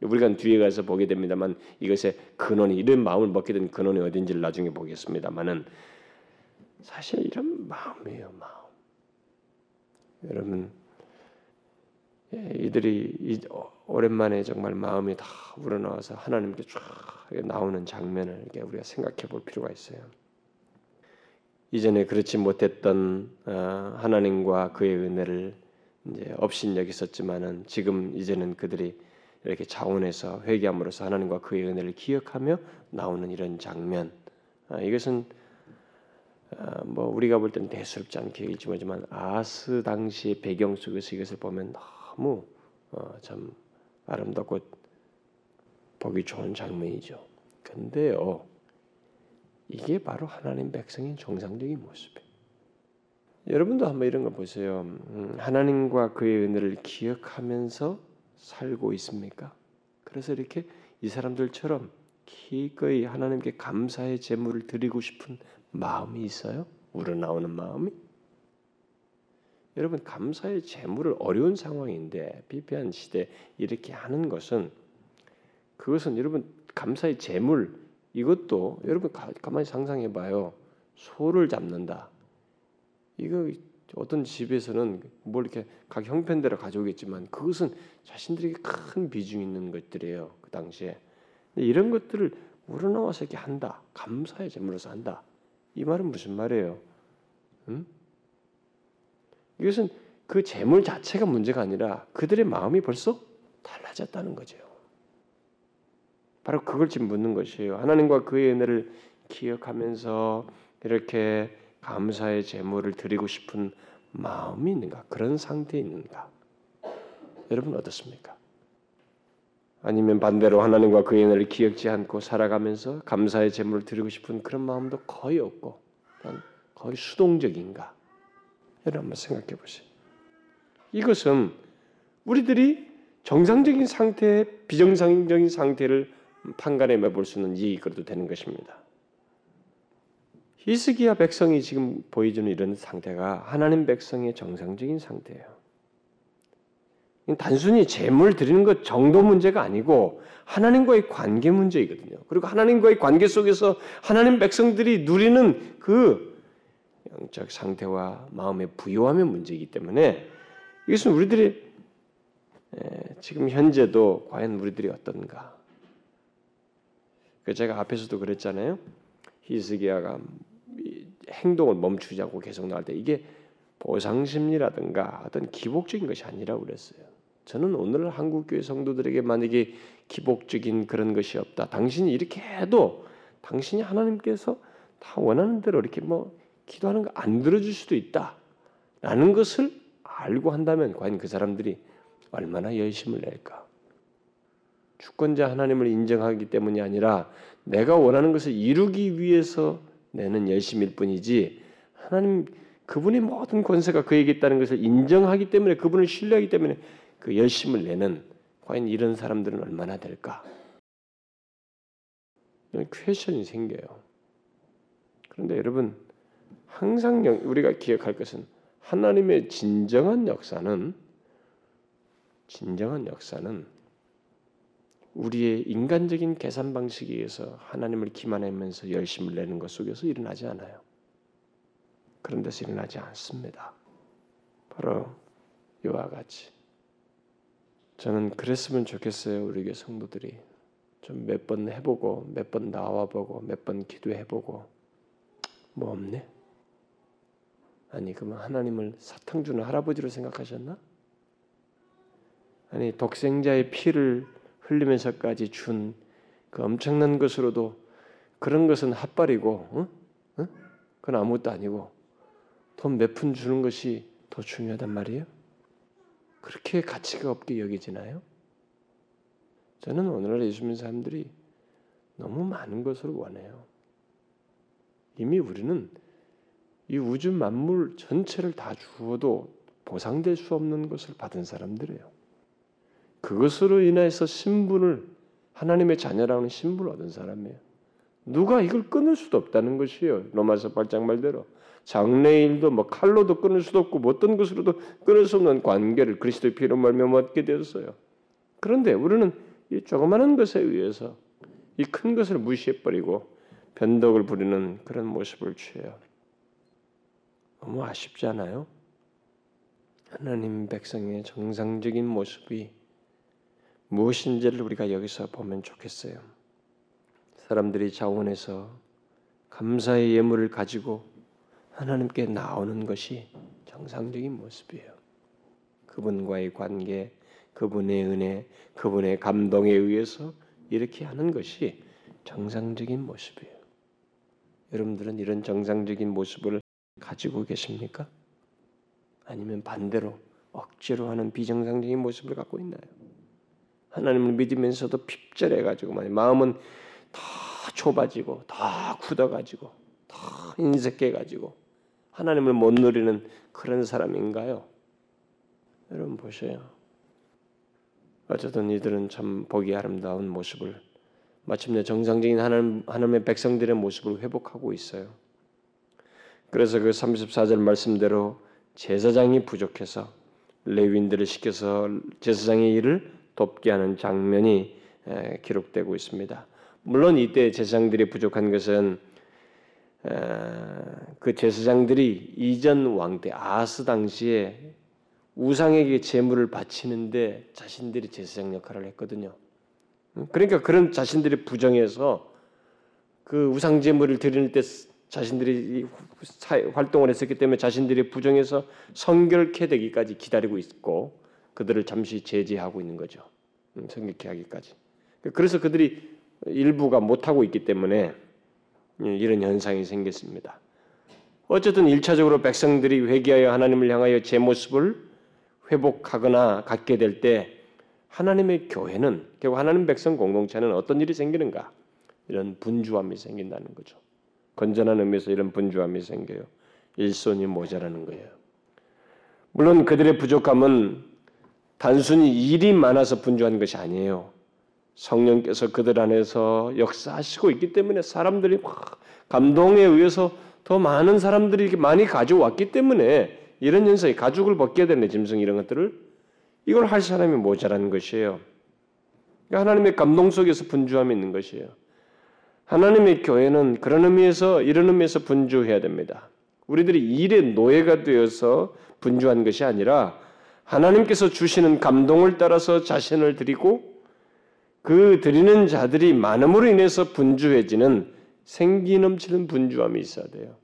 우리가 뒤에 가서 보게 됩니다만 이것의 근원이 이런 마음을 먹게 된 근원이 어딘지를 나중에 보겠습니다만은 사실 이런 마음이에요, 마음. 여러분 예, 이들이 오랜만에 정말 마음이 다 우러나와서 하나님께 쫙 나오는 장면을 이렇게 우리가 생각해 볼 필요가 있어요. 이전에 그렇지 못했던 어, 하나님과 그의 은혜를 이제 없인 여겼었지만은 지금 이제는 그들이 이렇게 자원해서 회개함으로써 하나님과 그의 은혜를 기억하며 나오는 이런 장면 아, 이것은 어, 뭐 우리가 볼 때는 대수롭지 않게 읽지만 아스 당시의 배경 속에서 이것을 보면 너무 어, 참 아름답고 보기 좋은 장면이죠. 근데요, 이게 바로 하나님 백성인 정상적인 모습이에요. 여러분도 한번 이런 거 보세요. 음, 하나님과 그의 은혜를 기억하면서 살고 있습니까? 그래서 이렇게 이 사람들처럼 기꺼이 하나님께 감사의 제물을 드리고 싶은 마음이 있어요? 우러나오는 마음이? 여러분 감사의 재물을 어려운 상황인데 비패한 시대 이렇게 하는 것은 그것은 여러분 감사의 재물 이것도 여러분 가만히 상상해 봐요. 소를 잡는다. 이거 어떤 집에서는 뭘 이렇게 각 형편대로 가져오겠지만 그것은 자신들에게 큰 비중 있는 것들이에요. 그 당시에 이런 것들을 우러나와서 이렇게 한다. 감사의 재물로서 한다. 이 말은 무슨 말이에요? 음? 이것은 그 재물 자체가 문제가 아니라 그들의 마음이 벌써 달라졌다는 거죠. 바로 그걸 지금 묻는 것이에요. 하나님과 그의 은혜를 기억하면서 이렇게 감사의 제물을 드리고 싶은 마음이 있는가? 그런 상태에 있는가? 여러분 어떻습니까? 아니면 반대로 하나님과 그의 은혜를 기억지 않고 살아가면서 감사의 제물을 드리고 싶은 그런 마음도 거의 없고 거의 수동적인가? 여러분 한번 생각해 보세요. 이것은 우리들이 정상적인 상태, 비정상적인 상태를 판가름해 볼수 있는 이익으로도 되는 것입니다. 히스기야 백성이 지금 보여주는 이런 상태가 하나님 백성의 정상적인 상태예요. 단순히 재물 드리는 것 정도 문제가 아니고 하나님과의 관계 문제이거든요. 그리고 하나님과의 관계 속에서 하나님 백성들이 누리는 그 영적 상태와 마음의 부요함의 문제이기 때문에 이것은 우리들이 지금 현재도 과연 우리들이 어떤가? 그 제가 앞에서도 그랬잖아요. 히스기야가 행동을 멈추지 않고 계속 나갈 때 이게 보상 심리라든가 어떤 기복적인 것이 아니라 그랬어요. 저는 오늘 한국 교회 성도들에게 만약에 기복적인 그런 것이 없다. 당신이 이렇게 해도 당신이 하나님께서 다 원하는 대로 이렇게 뭐 기도하는 거 안 들어줄 수도 있다. 라는 것을 알고 한다면 과연 그 사람들이 얼마나 열심을 낼까? 주권자 하나님을 인정하기 때문이 아니라 내가 원하는 것을 이루기 위해서 내는 열심일 뿐이지 하나님 그분의 모든 권세가 그에게 있다는 것을 인정하기 때문에 그분을 신뢰하기 때문에 그 열심을 내는 과연 이런 사람들은 얼마나 될까? 이런 퀘션이 생겨요. 그런데 여러분 항상 우리가 기억할 것은 하나님의 진정한 역사는 진정한 역사는 우리의 인간적인 계산 방식에 의해서 하나님을 기만하면서 열심을 내는 것 속에서 일어나지 않아요. 그런 데서 일어나지 않습니다. 바로 이와 같이 저는 그랬으면 좋겠어요. 우리 교회 성도들이 좀 몇 번 해보고 몇 번 나와보고 몇 번 기도해보고 뭐 없네. 아니 그러면 하나님을 사탕 주는 할아버지로 생각하셨나? 아니 독생자의 피를 흘리면서까지 준 그 엄청난 것으로도 그런 것은 핫발이고, 어? 어? 그건 아무것도 아니고 돈 몇 푼 주는 것이 더 중요하단 말이에요. 그렇게 가치가 없게 여기지나요? 저는 오늘날 예수 믿는 사람들이 너무 많은 것을 원해요. 이미 우리는 이 우주 만물 전체를 다 주어도 보상될 수 없는 것을 받은 사람들이에요. 그것으로 인해서 신분을 하나님의 자녀라는 신분을 얻은 사람이에요. 누가 이걸 끊을 수도 없다는 것이에요. 로마서 8장 말대로 장래일도 뭐 칼로도 끊을 수도 없고 뭐 어떤 것으로도 끊을 수 없는 관계를 그리스도의 피로 말며 얻게 되었어요. 그런데 우리는 이 조그마한 것에 의해서 이 큰 것을 무시해 버리고 변덕을 부리는 그런 모습을 취해요. 너무 아쉽지 않아요? 하나님 백성의 정상적인 모습이 무엇인지를 우리가 여기서 보면 좋겠어요. 사람들이 자원해서 감사의 예물을 가지고 하나님께 나오는 것이 정상적인 모습이에요. 그분과의 관계, 그분의 은혜, 그분의 감동에 의해서 이렇게 하는 것이 정상적인 모습이에요. 여러분들은 이런 정상적인 모습을 가지고 계십니까? 아니면 반대로 억지로 하는 비정상적인 모습을 갖고 있나요? 하나님을 믿으면서도 핍절해 가지고 마음은 더 좁아지고 더 굳어 가지고 더 인색해 가지고 하나님을 못 누리는 그런 사람인가요? 여러분 보세요. 어쨌든 이들은 참 보기 아름다운 모습을 마침내 정상적인 하나님, 하나님의 백성들의 모습을 회복하고 있어요. 그래서 그 34절 말씀대로 제사장이 부족해서 레위인들을 시켜서 제사장의 일을 돕게 하는 장면이 기록되고 있습니다. 물론 이때 제사장들이 부족한 것은 그 제사장들이 이전 왕 때 아스 당시에 우상에게 제물을 바치는데 자신들이 제사장 역할을 했거든요. 그러니까 그런 자신들이 부정해서 그 우상 제물을 드리는 때 자신들이 활동을 했었기 때문에 자신들이 부정해서 성결케 되기까지 기다리고 있고 그들을 잠시 제재하고 있는 거죠. 음, 성결케 하기까지. 그래서 그들이 일부가 못하고 있기 때문에 이런 현상이 생겼습니다. 어쨌든 일차적으로 백성들이 회개하여 하나님을 향하여 제 모습을 회복하거나 갖게 될 때 하나님의 교회는 결국 하나님 백성 공동체는 어떤 일이 생기는가? 이런 분주함이 생긴다는 거죠. 건전한 의미에서 이런 분주함이 생겨요. 일손이 모자라는 거예요. 물론 그들의 부족함은 단순히 일이 많아서 분주한 것이 아니에요. 성령께서 그들 안에서 역사하시고 있기 때문에 사람들이 막 감동에 의해서 더 많은 사람들이 이렇게 많이 가져왔기 때문에 이런 현상이 가죽을 벗겨야 되는 짐승 이런 것들을 이걸 할 사람이 모자라는 것이에요. 그러니까 하나님의 감동 속에서 분주함이 있는 것이에요. 하나님의 교회는 그런 의미에서 이런 의미에서 분주해야 됩니다. 우리들이 일의 노예가 되어서 분주한 것이 아니라 하나님께서 주시는 감동을 따라서 자신을 드리고 그 드리는 자들이 많음으로 인해서 분주해지는 생기 넘치는 분주함이 있어야 돼요.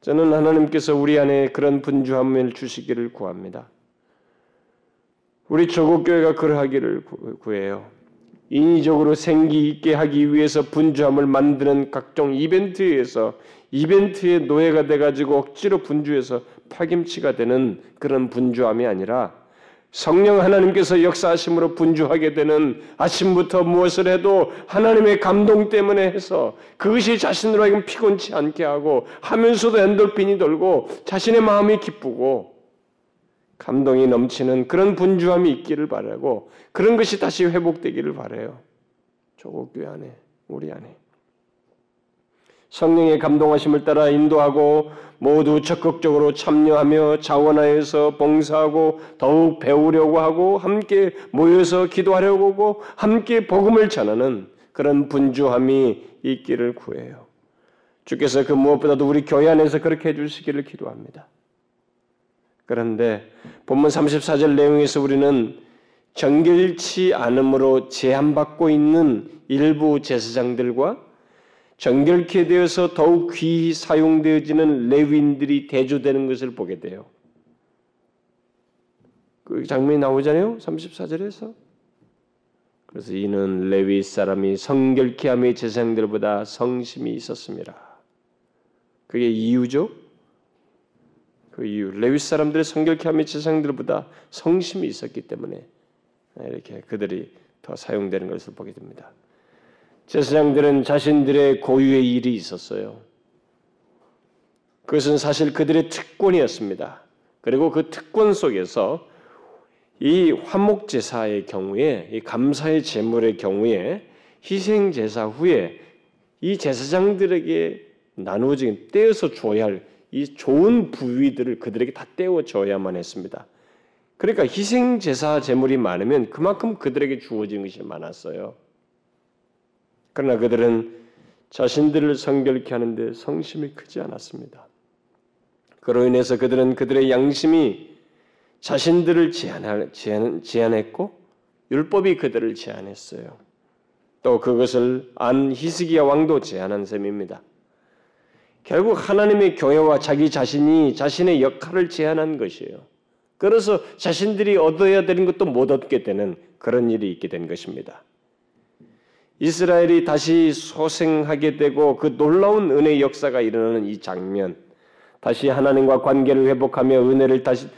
저는 하나님께서 우리 안에 그런 분주함을 주시기를 구합니다. 우리 조국교회가 그러하기를 구해요. 인위적으로 생기 있게 하기 위해서 분주함을 만드는 각종 이벤트에서 이벤트의 노예가 돼가지고 억지로 분주해서 파김치가 되는 그런 분주함이 아니라 성령 하나님께서 역사하심으로 분주하게 되는 아침부터 무엇을 해도 하나님의 감동 때문에 해서 그것이 자신으로 하여금 피곤치 않게 하고 하면서도 엔돌핀이 돌고 자신의 마음이 기쁘고 감동이 넘치는 그런 분주함이 있기를 바라고 그런 것이 다시 회복되기를 바래요. 조국 교회 안에 우리 안에 성령의 감동하심을 따라 인도하고 모두 적극적으로 참여하며 자원하여서 봉사하고 더욱 배우려고 하고 함께 모여서 기도하려고 하고 함께 복음을 전하는 그런 분주함이 있기를 구해요. 주께서 그 무엇보다도 우리 교회 안에서 그렇게 해주시기를 기도합니다. 그런데 본문 34절 내용에서 우리는 정결치 않음으로 제한받고 있는 일부 제사장들과 정결케 되어서 더욱 귀히 사용되어지는 레윈들이 대조되는 것을 보게 돼요. 그 장면이 나오잖아요. 34절에서. 그래서 이는 레위 사람이 성결케 함의 제사장들보다 성심이 있었습니다. 그게 이유죠. 그 이유 레위 사람들의 성결케 함의 제사장들보다 성심이 있었기 때문에 이렇게 그들이 더 사용되는 것을 보게 됩니다. 제사장들은 자신들의 고유의 일이 있었어요. 그것은 사실 그들의 특권이었습니다. 그리고 그 특권 속에서 이 화목 제사의 경우에 이 감사의 제물의 경우에 희생 제사 후에 이 제사장들에게 나누어진 떼어서 줘야 할 이 좋은 부위들을 그들에게 다 떼어 줘야만 했습니다. 그러니까 희생 제사 제물이 많으면 그만큼 그들에게 주어진 것이 많았어요. 그러나 그들은 자신들을 성결케 하는데 성심이 크지 않았습니다. 그로 인해서 그들은 그들의 양심이 자신들을 제한, 제한, 제한했고 율법이 그들을 제한했어요. 또 그것을 안 히스기야 왕도 제한한 셈입니다. 결국 하나님의 교회와 자기 자신이 자신의 역할을 제한한 것이에요. 그래서 자신들이 얻어야 되는 것도 못 얻게 되는 그런 일이 있게 된 것입니다. 이스라엘이 다시 소생하게 되고 그 놀라운 은혜의 역사가 일어나는 이 장면, 다시 하나님과 관계를 회복하며 은혜를 다시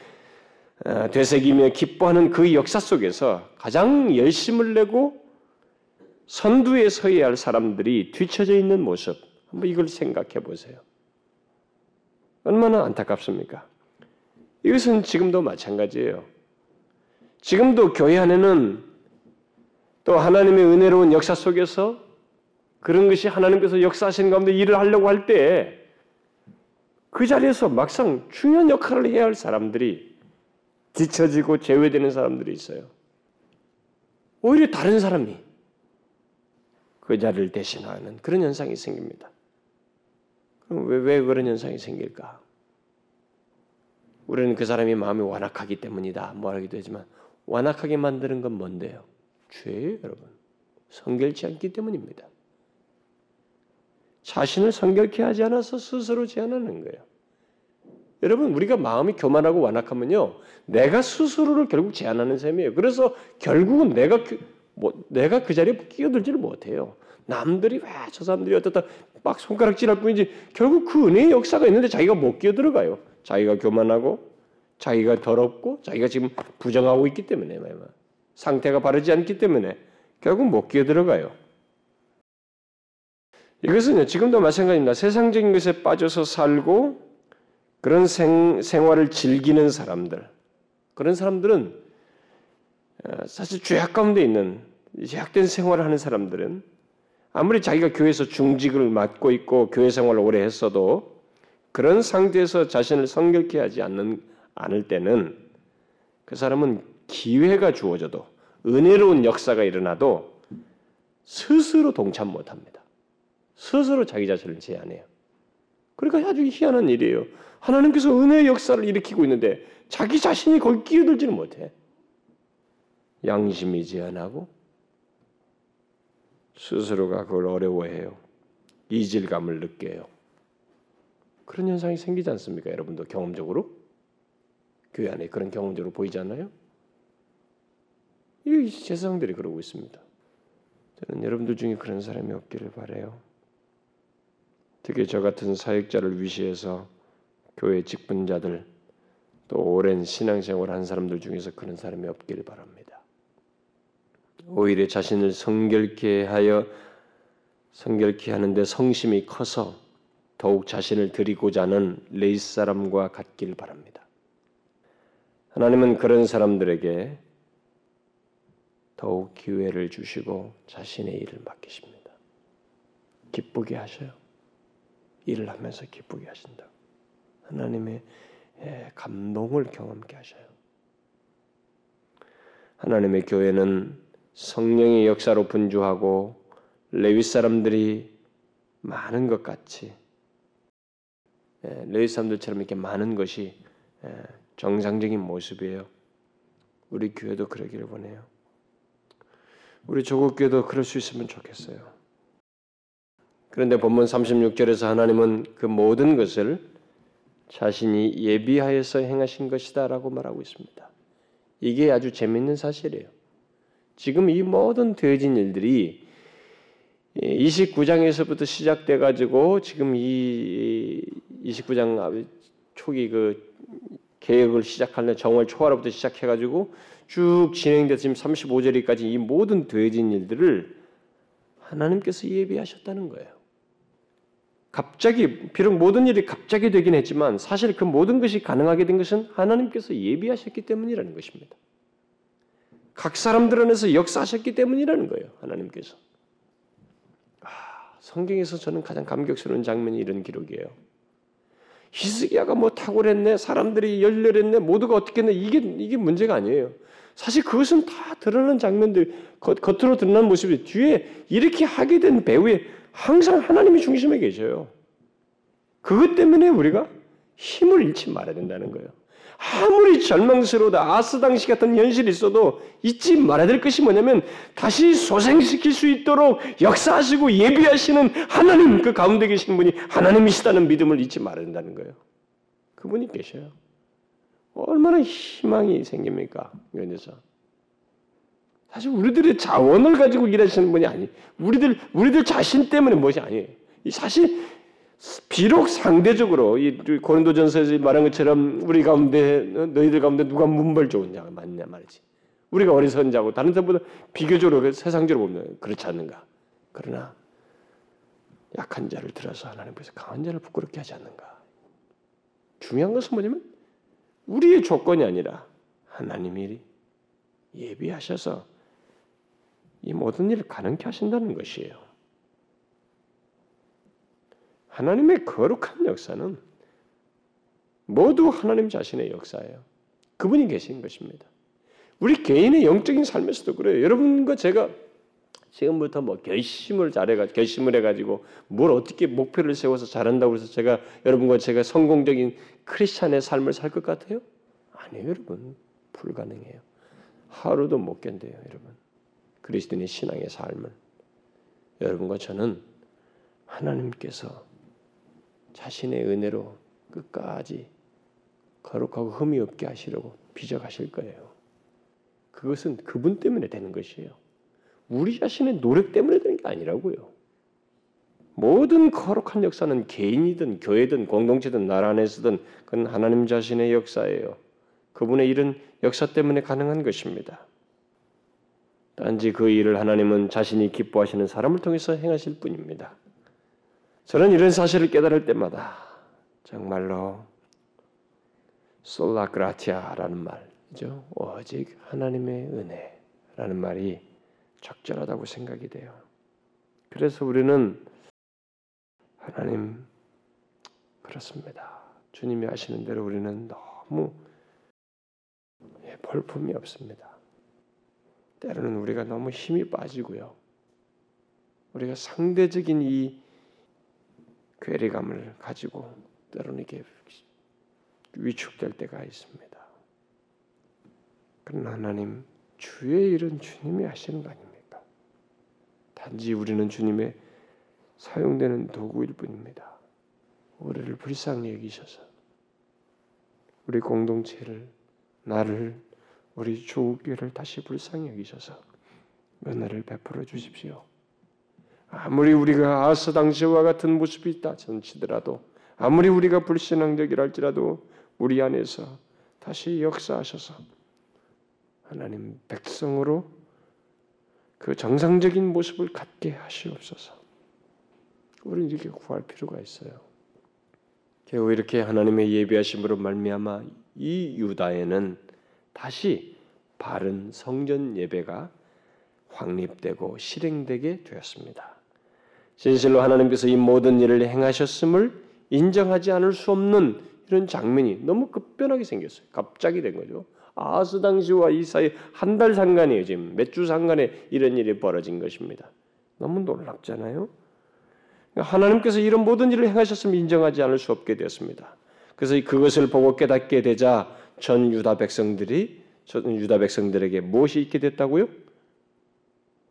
어, 되새기며 기뻐하는 그 역사 속에서 가장 열심을 내고 선두에 서야 할 사람들이 뒤처져 있는 모습, 한번 이걸 생각해 보세요. 얼마나 안타깝습니까? 이것은 지금도 마찬가지예요. 지금도 교회 안에는 또 하나님의 은혜로운 역사 속에서 그런 것이 하나님께서 역사하시는 가운데 일을 하려고 할 때 그 자리에서 막상 중요한 역할을 해야 할 사람들이 뒤처지고 제외되는 사람들이 있어요. 오히려 다른 사람이 그 자리를 대신하는 그런 현상이 생깁니다. 그럼 왜, 왜 그런 현상이 생길까? 우리는 그 사람이 마음이 완악하기 때문이다. 뭐하기도 하지만 완악하게 만드는 건 뭔데요? 죄예요, 여러분. 성결치 않기 때문입니다. 자신을 성결케 하지 않아서 스스로 제한하는 거예요. 여러분, 우리가 마음이 교만하고 완악하면요, 내가 스스로를 결국 제한하는 셈이에요. 그래서 결국은 내가 뭐, 내가 그 자리에 끼어들지를 못해요. 남들이 왜 저 사람들이 어떻다 막 손가락질할 뿐이지 결국 그 은혜의 역사가 있는데 자기가 못 끼어들어가요. 자기가 교만하고 자기가 더럽고 자기가 지금 부정하고 있기 때문에 말이야. 상태가 바르지 않기 때문에 결국 못 끼어 들어가요. 이것은 지금도 마찬가지입니다. 세상적인 것에 빠져서 살고 그런 생, 생활을 즐기는 사람들, 그런 사람들은 어, 사실 죄악 가운데 있는 죄악된 생활을 하는 사람들은 아무리 자기가 교회에서 중직을 맡고 있고 교회 생활을 오래 했어도 그런 상태에서 자신을 성결케 하지 않는 않을 때는 그 사람은 기회가 주어져도 은혜로운 역사가 일어나도 스스로 동참 못합니다. 스스로 자기 자신을 제한해요. 그러니까 아주 희한한 일이에요. 하나님께서 은혜의 역사를 일으키고 있는데 자기 자신이 거기 끼어들지는 못해. 양심이 제한하고 스스로가 그걸 어려워해요. 이질감을 느껴요. 그런 현상이 생기지 않습니까? 여러분도 경험적으로 교회 안에 그런 경험적으로 보이지 않나요? 이 세상들이 그러고 있습니다. 저는 여러분들 중에 그런 사람이 없기를 바래요. 특히 저 같은 사역자를 위시해서 교회 직분자들 또 오랜 신앙생활 한 사람들 중에서 그런 사람이 없기를 바랍니다. 오히려 자신을 성결케 하여 성결케 하는데 성심이 커서 더욱 자신을 드리고자 하는 레이스 사람과 같길 바랍니다. 하나님은 그런 사람들에게 더욱 기회를 주시고 자신의 일을 맡기십니다. 기쁘게 하셔요. 일을 하면서 기쁘게 하신다. 하나님의 예, 감동을 경험케 하셔요. 하나님의 교회는 성령의 역사로 분주하고 레위 사람들이 많은 것 같이 예, 레위 사람들처럼 이렇게 많은 것이 예, 정상적인 모습이에요. 우리 교회도 그러기를 원해요. 우리 조국 교회도 그럴 수 있으면 좋겠어요. 그런데 본문 36절에서 하나님은 그 모든 것을 자신이 예비하여서 행하신 것이다라고 말하고 있습니다. 이게 아주 재밌는 사실이에요. 지금 이 모든 되어진 일들이 29장에서부터 시작돼 가지고 지금 이 29장 초기 그 계획을 시작하는 정월 초하로부터 시작해 가지고 쭉 진행돼서 지금 35절까지 이 모든 되어진 일들을 하나님께서 예비하셨다는 거예요. 갑자기 비록 모든 일이 갑자기 되긴 했지만 사실 그 모든 것이 가능하게 된 것은 하나님께서 예비하셨기 때문이라는 것입니다. 각 사람들 안에서 역사하셨기 때문이라는 거예요. 하나님께서. 아, 성경에서 저는 가장 감격스러운 장면이 이런 기록이에요. 히스기야가 뭐 탁월했네, 사람들이 열렬했네, 모두가 어떻게 했네 이게 이게 문제가 아니에요. 사실 그것은 다 드러나는 장면들, 겉, 으로 드러나는 모습이 뒤에 이렇게 하게 된 배후에 항상 하나님이 중심에 계셔요. 그것 때문에 우리가 힘을 잃지 말아야 된다는 거예요. 아무리 절망스러우다 아스 당시 같은 현실이 있어도 잊지 말아야 될 것이 뭐냐면 다시 소생시킬 수 있도록 역사하시고 예비하시는 하나님 그 가운데 계신 분이 하나님이시다는 믿음을 잊지 말아야 된다는 거예요. 그분이 계셔요. 얼마나 희망이 생깁니까? 이런 데서. 사실 우리들의 자원을 가지고 일하시는 분이 아니. 우리들 우리들 자신 때문에 무엇이 아니에요. 사실 비록 상대적으로 이 고린도전서에서 말한 것처럼 우리 가운데 너희들 가운데 누가 문벌 좋은 자가 많냐 말이지. 우리가 어리석은 자고 다른 사람보다 비교적으로 그 세상적으로 보면 그렇지 않는가. 그러나 약한 자를 들어서 하나님께서 강한 자를 부끄럽게 하지 않는가. 중요한 것은 뭐냐면 우리의 조건이 아니라 하나님이 예비하셔서 이 모든 일을 가능케 하신다는 것이에요. 하나님의 거룩한 역사는 모두 하나님 자신의 역사예요. 그분이 계신 것입니다. 우리 개인의 영적인 삶에서도 그래요. 여러분과 제가 지금부터 뭐 결심을 잘해가 결심을 해가지고 뭘 어떻게 목표를 세워서 잘한다고 해서 제가 여러분과 제가 성공적인 크리스찬의 삶을 살 것 같아요? 아니에요, 여러분. 불가능해요. 하루도 못 견뎌요, 여러분. 그리스도인의 신앙의 삶을 여러분과 저는 하나님께서 자신의 은혜로 끝까지 거룩하고 흠이 없게 하시려고 빚어가실 거예요. 그것은 그분 때문에 되는 것이에요. 우리 자신의 노력 때문에 되는 게 아니라고요. 모든 거룩한 역사는 개인이든 교회든 공동체든 나라 안에서든 그건 하나님 자신의 역사예요. 그분의 일은 역사 때문에 가능한 것입니다. 단지 그 일을 하나님은 자신이 기뻐하시는 사람을 통해서 행하실 뿐입니다. 저는 이런 사실을 깨달을 때마다 정말로 솔라 그라티아라는 말이죠. 오직 하나님의 은혜라는 말이 적절하다고 생각이 돼요. 그래서 우리는 하나님 그렇습니다. 주님이 하시는 대로 우리는 너무 예, 볼품이 없습니다. 때로는 우리가 너무 힘이 빠지고요. 우리가 상대적인 이 괴리감을 가지고 때로는 이게 위축될 때가 있습니다. 그러나 하나님 주의 일은 주님이 하시는 거 아닙니까? 단지 우리는 주님의 사용되는 도구일 뿐입니다. 우리를 불쌍히 여기셔서 우리 공동체를 나를 우리 조국교를 다시 불쌍히 여기셔서 은혜를 베풀어 주십시오. 아무리 우리가 아스 당시와 같은 모습이 있다 전치더라도 아무리 우리가 불신앙적이랄지라도 우리 안에서 다시 역사하셔서 하나님 백성으로 그 정상적인 모습을 갖게 하시옵소서. 우리는 이렇게 구할 필요가 있어요. 결국 이렇게 하나님의 예비하심으로 말미암아 이 유다에는 다시 바른 성전 예배가 확립되고 실행되게 되었습니다. 진실로 하나님께서 이 모든 일을 행하셨음을 인정하지 않을 수 없는 이런 장면이 너무 급변하게 생겼어요. 갑자기 된 거죠. 아스 당시와 이 사이 한 달 상간이에요. 지금 몇 주 상간에 이런 일이 벌어진 것입니다. 너무 놀랍잖아요. 하나님께서 이런 모든 일을 행하셨음을 인정하지 않을 수 없게 되었습니다. 그래서 그것을 보고 깨닫게 되자 전 유다 백성들이 전 유다 백성들에게 무엇이 있게 됐다고요?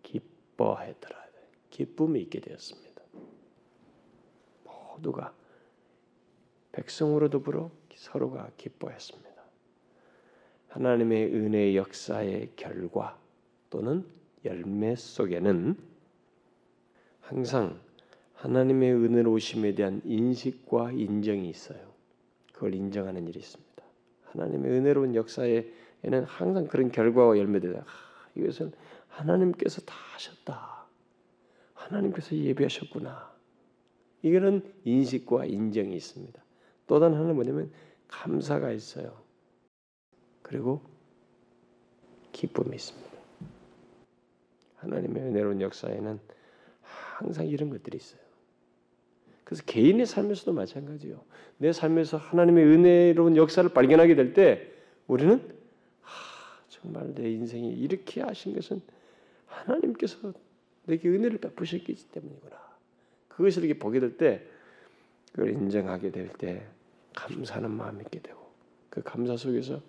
기뻐하더라. 기쁨이 있게 되었습니다. 모두가 백성으로 더불어 서로가 기뻐했습니다. 하나님의 은혜의 역사의 결과 또는 열매 속에는 항상 하나님의 은혜로우심에 대한 인식과 인정이 있어요. 그걸 인정하는 일이 있습니다. 하나님의 은혜로운 역사에는 항상 그런 결과와 열매들이 아, 이것은 하나님께서 다 하셨다. 하나님께서 예배하셨구나. 이거는 인식과 인정이 있습니다. 또 다른 하나는 뭐냐면 감사가 있어요. 그리고 기쁨이 있습니다. 하나님의 은혜로운 역사에는 항상 이런 것들이 있어요. 그래서 개인의 삶에서도 마찬가지요. 내 삶에서 하나님의 은혜로운 역사를 발견하게 될 때 우리는 아, 정말 내 인생이 이렇게 하신 것은 하나님께서 내게 은혜를 베푸셨기 때문이구나. 그것을 이렇게 보게 될 때, 그걸 인정하게 될 때 감사하는 마음이 있게 되고 그 감사 속에서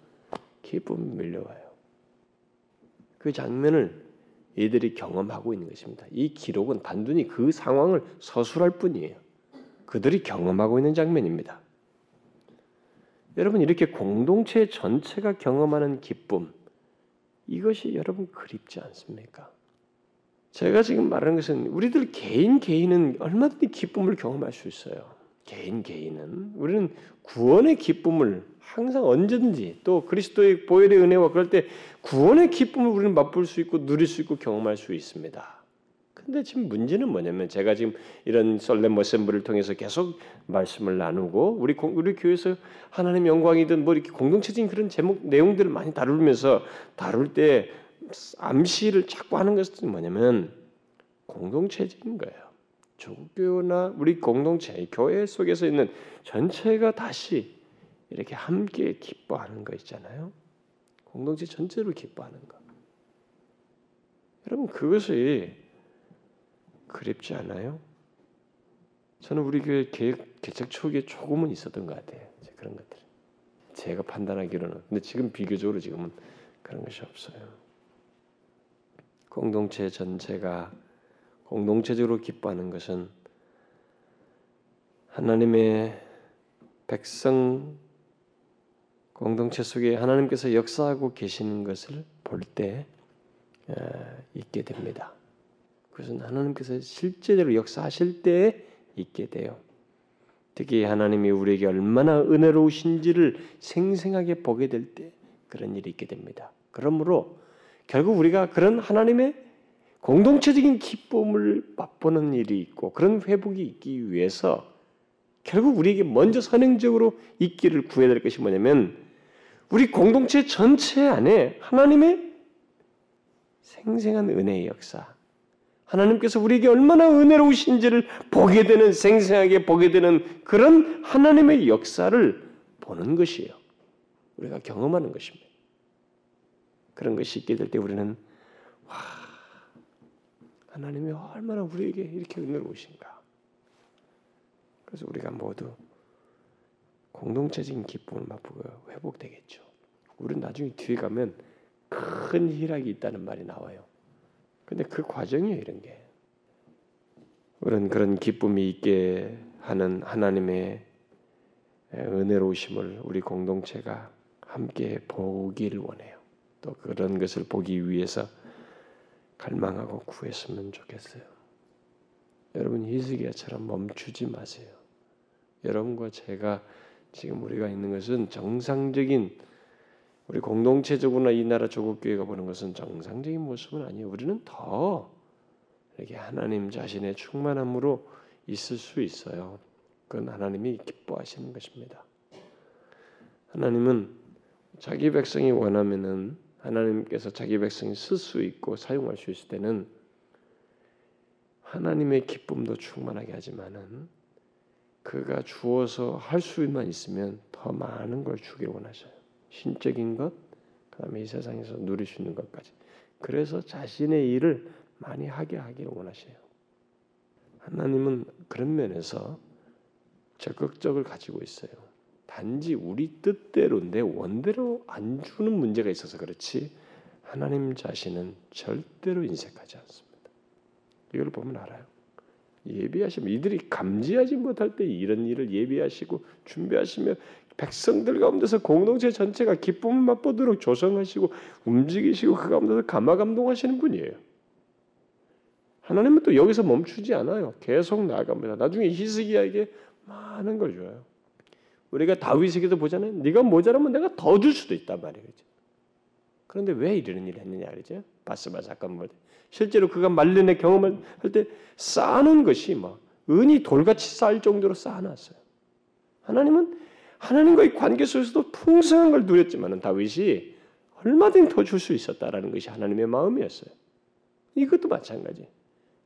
기쁨이 밀려와요. 그 장면을 이들이 경험하고 있는 것입니다. 이 기록은 단순히 그 상황을 서술할 뿐이에요. 그들이 경험하고 있는 장면입니다. 여러분 이렇게 공동체 전체가 경험하는 기쁨 이것이 여러분 그립지 않습니까? 제가 지금 말하는 것은 우리들 개인 개인은 얼마든지 기쁨을 경험할 수 있어요. 개인 개인은 우리는 구원의 기쁨을 항상 언제든지 또 그리스도의 보혈의 은혜와 그럴 때 구원의 기쁨을 우리는 맛볼 수 있고 누릴 수 있고 경험할 수 있습니다. 근데 지금 문제는 뭐냐면 제가 지금 이런 썰렘 어셈블을 통해서 계속 말씀을 나누고 우리 우리 교회에서 하나님 영광이든 뭐 이렇게 공동체적인 그런 제목 내용들을 많이 다루면서 다룰 때 암시를 자꾸 하는 것은 뭐냐면 공동체적인 거예요. 조교나 우리 공동체, 교회 속에서 있는 전체가 다시 이렇게 함께 기뻐하는 거 있잖아요. 공동체 전체를 기뻐하는 거. 여러분 그것이 그립지 않아요? 저는 우리 교회 개혁, 개척 초기에 조금은 있었던 것 같아요. 그런 것들. 제가 판단하기로는. 근데 지금 비교적으로 지금은 그런 것이 없어요. 공동체 전체가 공동체적으로 기뻐하는 것은 하나님의 백성 공동체 속에 하나님께서 역사하고 계시는 것을 볼때 어, 있게 됩니다. 그것은 하나님께서 실제로 역사하실 때 있게 돼요. 특히 하나님이 우리에게 얼마나 은혜로우신지를 생생하게 보게 될 때 그런 일이 있게 됩니다. 그러므로 결국 우리가 그런 하나님의 공동체적인 기쁨을 맛보는 일이 있고 그런 회복이 있기 위해서 결국 우리에게 먼저 선행적으로 있기를 구해야 될 것이 뭐냐면 우리 공동체 전체 안에 하나님의 생생한 은혜의 역사, 하나님께서 우리에게 얼마나 은혜로우신지를 보게 되는 생생하게 보게 되는 그런 하나님의 역사를 보는 것이에요. 우리가 경험하는 것입니다. 그런 것이 있게 될 때 우리는 와 하나님이 얼마나 우리에게 이렇게 은혜로우신가. 그래서 우리가 모두 공동체적인 기쁨을 맛보고 회복되겠죠. 우리는 나중에 뒤에 가면 큰 희락이 있다는 말이 나와요. 근데 그 과정이에요, 이런 게. 우리는 그런 기쁨이 있게 하는 하나님의 은혜로우심을 우리 공동체가 함께 보기를 원해요. 또 그런 것을 보기 위해서 갈망하고 구했으면 좋겠어요. 여러분 히스기야처럼 멈추지 마세요. 여러분과 제가 지금 우리가 있는 것은 정상적인 우리 공동체적으로나 이 나라 조국 교회가 보는 것은 정상적인 모습은 아니에요. 우리는 더 이렇게 하나님 자신의 충만함으로 있을 수 있어요. 그건 하나님이 기뻐하시는 것입니다. 하나님은 자기 백성이 원하면은 하나님께서 자기 백성이 쓸 수 있고 사용할 수 있을 때는 하나님의 기쁨도 충만하게 하지만은 그가 주어서 할 수만 있으면 더 많은 걸 주길 원하셔요. 신적인 것, 그다음에 이 세상에서 누릴 수 있는 것까지. 그래서 자신의 일을 많이 하게 하기를 원하셔요. 하나님은 그런 면에서 적극적을 가지고 있어요. 단지 우리 뜻대로 내 원대로 안 주는 문제가 있어서 그렇지 하나님 자신은 절대로 인색하지 않습니다. 이걸 보면 알아요. 예비하시면 이들이 감지하지 못할 때 이런 일을 예비하시고 준비하시며 백성들 가운데서 공동체 전체가 기쁨을 맛보도록 조성하시고 움직이시고 그 가운데서 감화 감동하시는 분이에요. 하나님은 또 여기서 멈추지 않아요. 계속 나아갑니다. 나중에 히스기야에게 많은 걸 줘요. 우리가 다윗에게도 보잖아요. 네가 모자라면 내가 더 줄 수도 있단 말이에요. 그런데 왜 이런 일을 했느냐 그러죠? 바스바 사건 볼 때. 실제로 그가 말년의 경험을 할 때 쌓아놓은 것이 막 은이 돌같이 쌓일 정도로 쌓아놨어요. 하나님은 하나님과의 관계 속에서도 풍성한 걸 누렸지만은 다윗이 얼마든지 더 줄 수 있었다라는 것이 하나님의 마음이었어요. 이것도 마찬가지.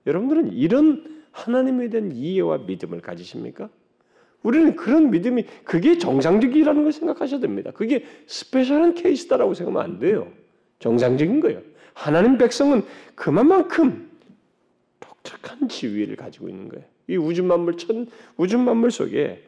여러분들은 이런 하나님에 대한 이해와 믿음을 가지십니까? 우리는 그런 믿음이 그게 정상적이라는 걸 생각하셔야 됩니다. 그게 스페셜한 케이스다라고 생각하면 안 돼요. 정상적인 거예요. 하나님 백성은 그만큼 독특한 지위를 가지고 있는 거예요. 이 우주 만물 천 우주 만물 속에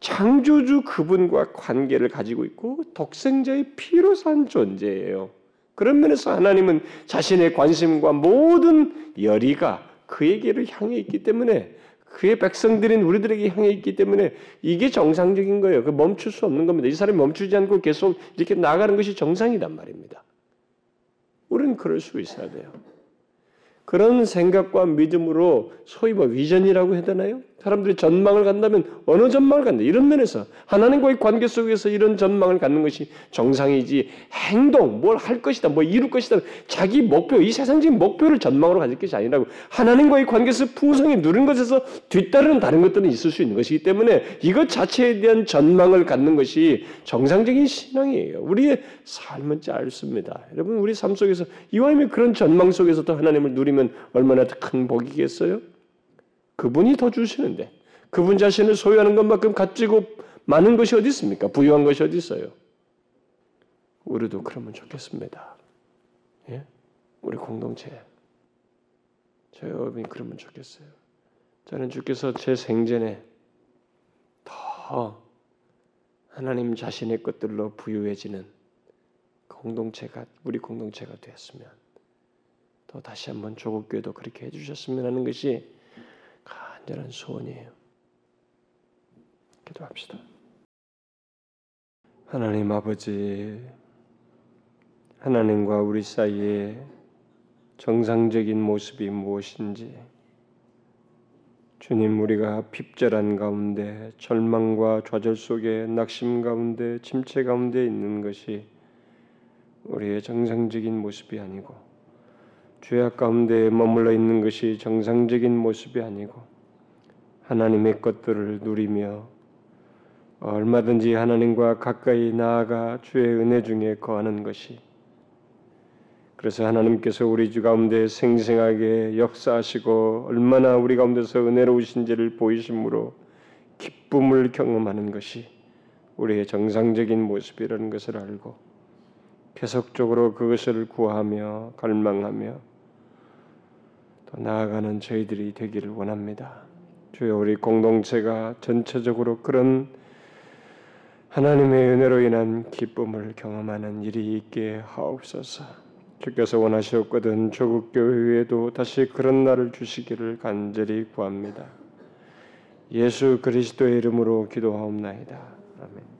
창조주 그분과 관계를 가지고 있고 독생자의 피로 산 존재예요. 그런 면에서 하나님은 자신의 관심과 모든 열의가 그에게를 향해 있기 때문에 그의 백성들인 우리들에게 향해 있기 때문에 이게 정상적인 거예요. 그 멈출 수 없는 겁니다. 이 사람이 멈추지 않고 계속 이렇게 나가는 것이 정상이란 말입니다. 우리는 그럴 수 있어야 돼요. 그런 생각과 믿음으로 소위 뭐 위전이라고 해야 되나요? 사람들이 전망을 간다면 어느 전망을 간다. 이런 면에서 하나님과의 관계 속에서 이런 전망을 갖는 것이 정상이지 행동, 뭘 할 것이다, 뭐 이룰 것이다. 자기 목표, 이 세상적인 목표를 전망으로 가질 것이 아니라고 하나님과의 관계에서 풍성히 누른 것에서 뒤따르는 다른 것들은 있을 수 있는 것이기 때문에 이것 자체에 대한 전망을 갖는 것이 정상적인 신앙이에요. 우리의 삶은 짧습니다. 여러분, 우리 삶 속에서 이와이면 그런 전망 속에서도 하나님을 누리면 얼마나 큰 복이겠어요? 그분이 더 주시는데 그분 자신을 소유하는 것만큼 가지고 많은 것이 어디 있습니까? 부유한 것이 어디 있어요? 우리도 그러면 좋겠습니다. 예? 우리 공동체 저희 여러분이 그러면 좋겠어요. 저는 주께서 제 생전에 더 하나님 자신의 것들로 부유해지는 공동체가 우리 공동체가 되었으면 또 다시 한번 조국 교회도 그렇게 해주셨으면 하는 것이 간절한 소원이에요. 기도합시다. 하나님 아버지, 하나님과 우리 사이에 정상적인 모습이 무엇인지, 주님 우리가 핍절한 가운데 절망과 좌절 속에 낙심 가운데 침체 가운데 있는 것이 우리의 정상적인 모습이 아니고 죄악 가운데 머물러 있는 것이 정상적인 모습이 아니고 하나님의 것들을 누리며 얼마든지 하나님과 가까이 나아가 주의 은혜 중에 거하는 것이 그래서 하나님께서 우리 주 가운데 생생하게 역사하시고 얼마나 우리 가운데서 은혜로우신지를 보이심으로 기쁨을 경험하는 것이 우리의 정상적인 모습이라는 것을 알고 계속적으로 그것을 구하며 갈망하며 더 나아가는 저희들이 되기를 원합니다. 주여 우리 공동체가 전체적으로 그런 하나님의 은혜로 인한 기쁨을 경험하는 일이 있게 하옵소서. 주께서 원하셨거든 조국 교회에도 다시 그런 날을 주시기를 간절히 구합니다. 예수 그리스도의 이름으로 기도하옵나이다. 아멘.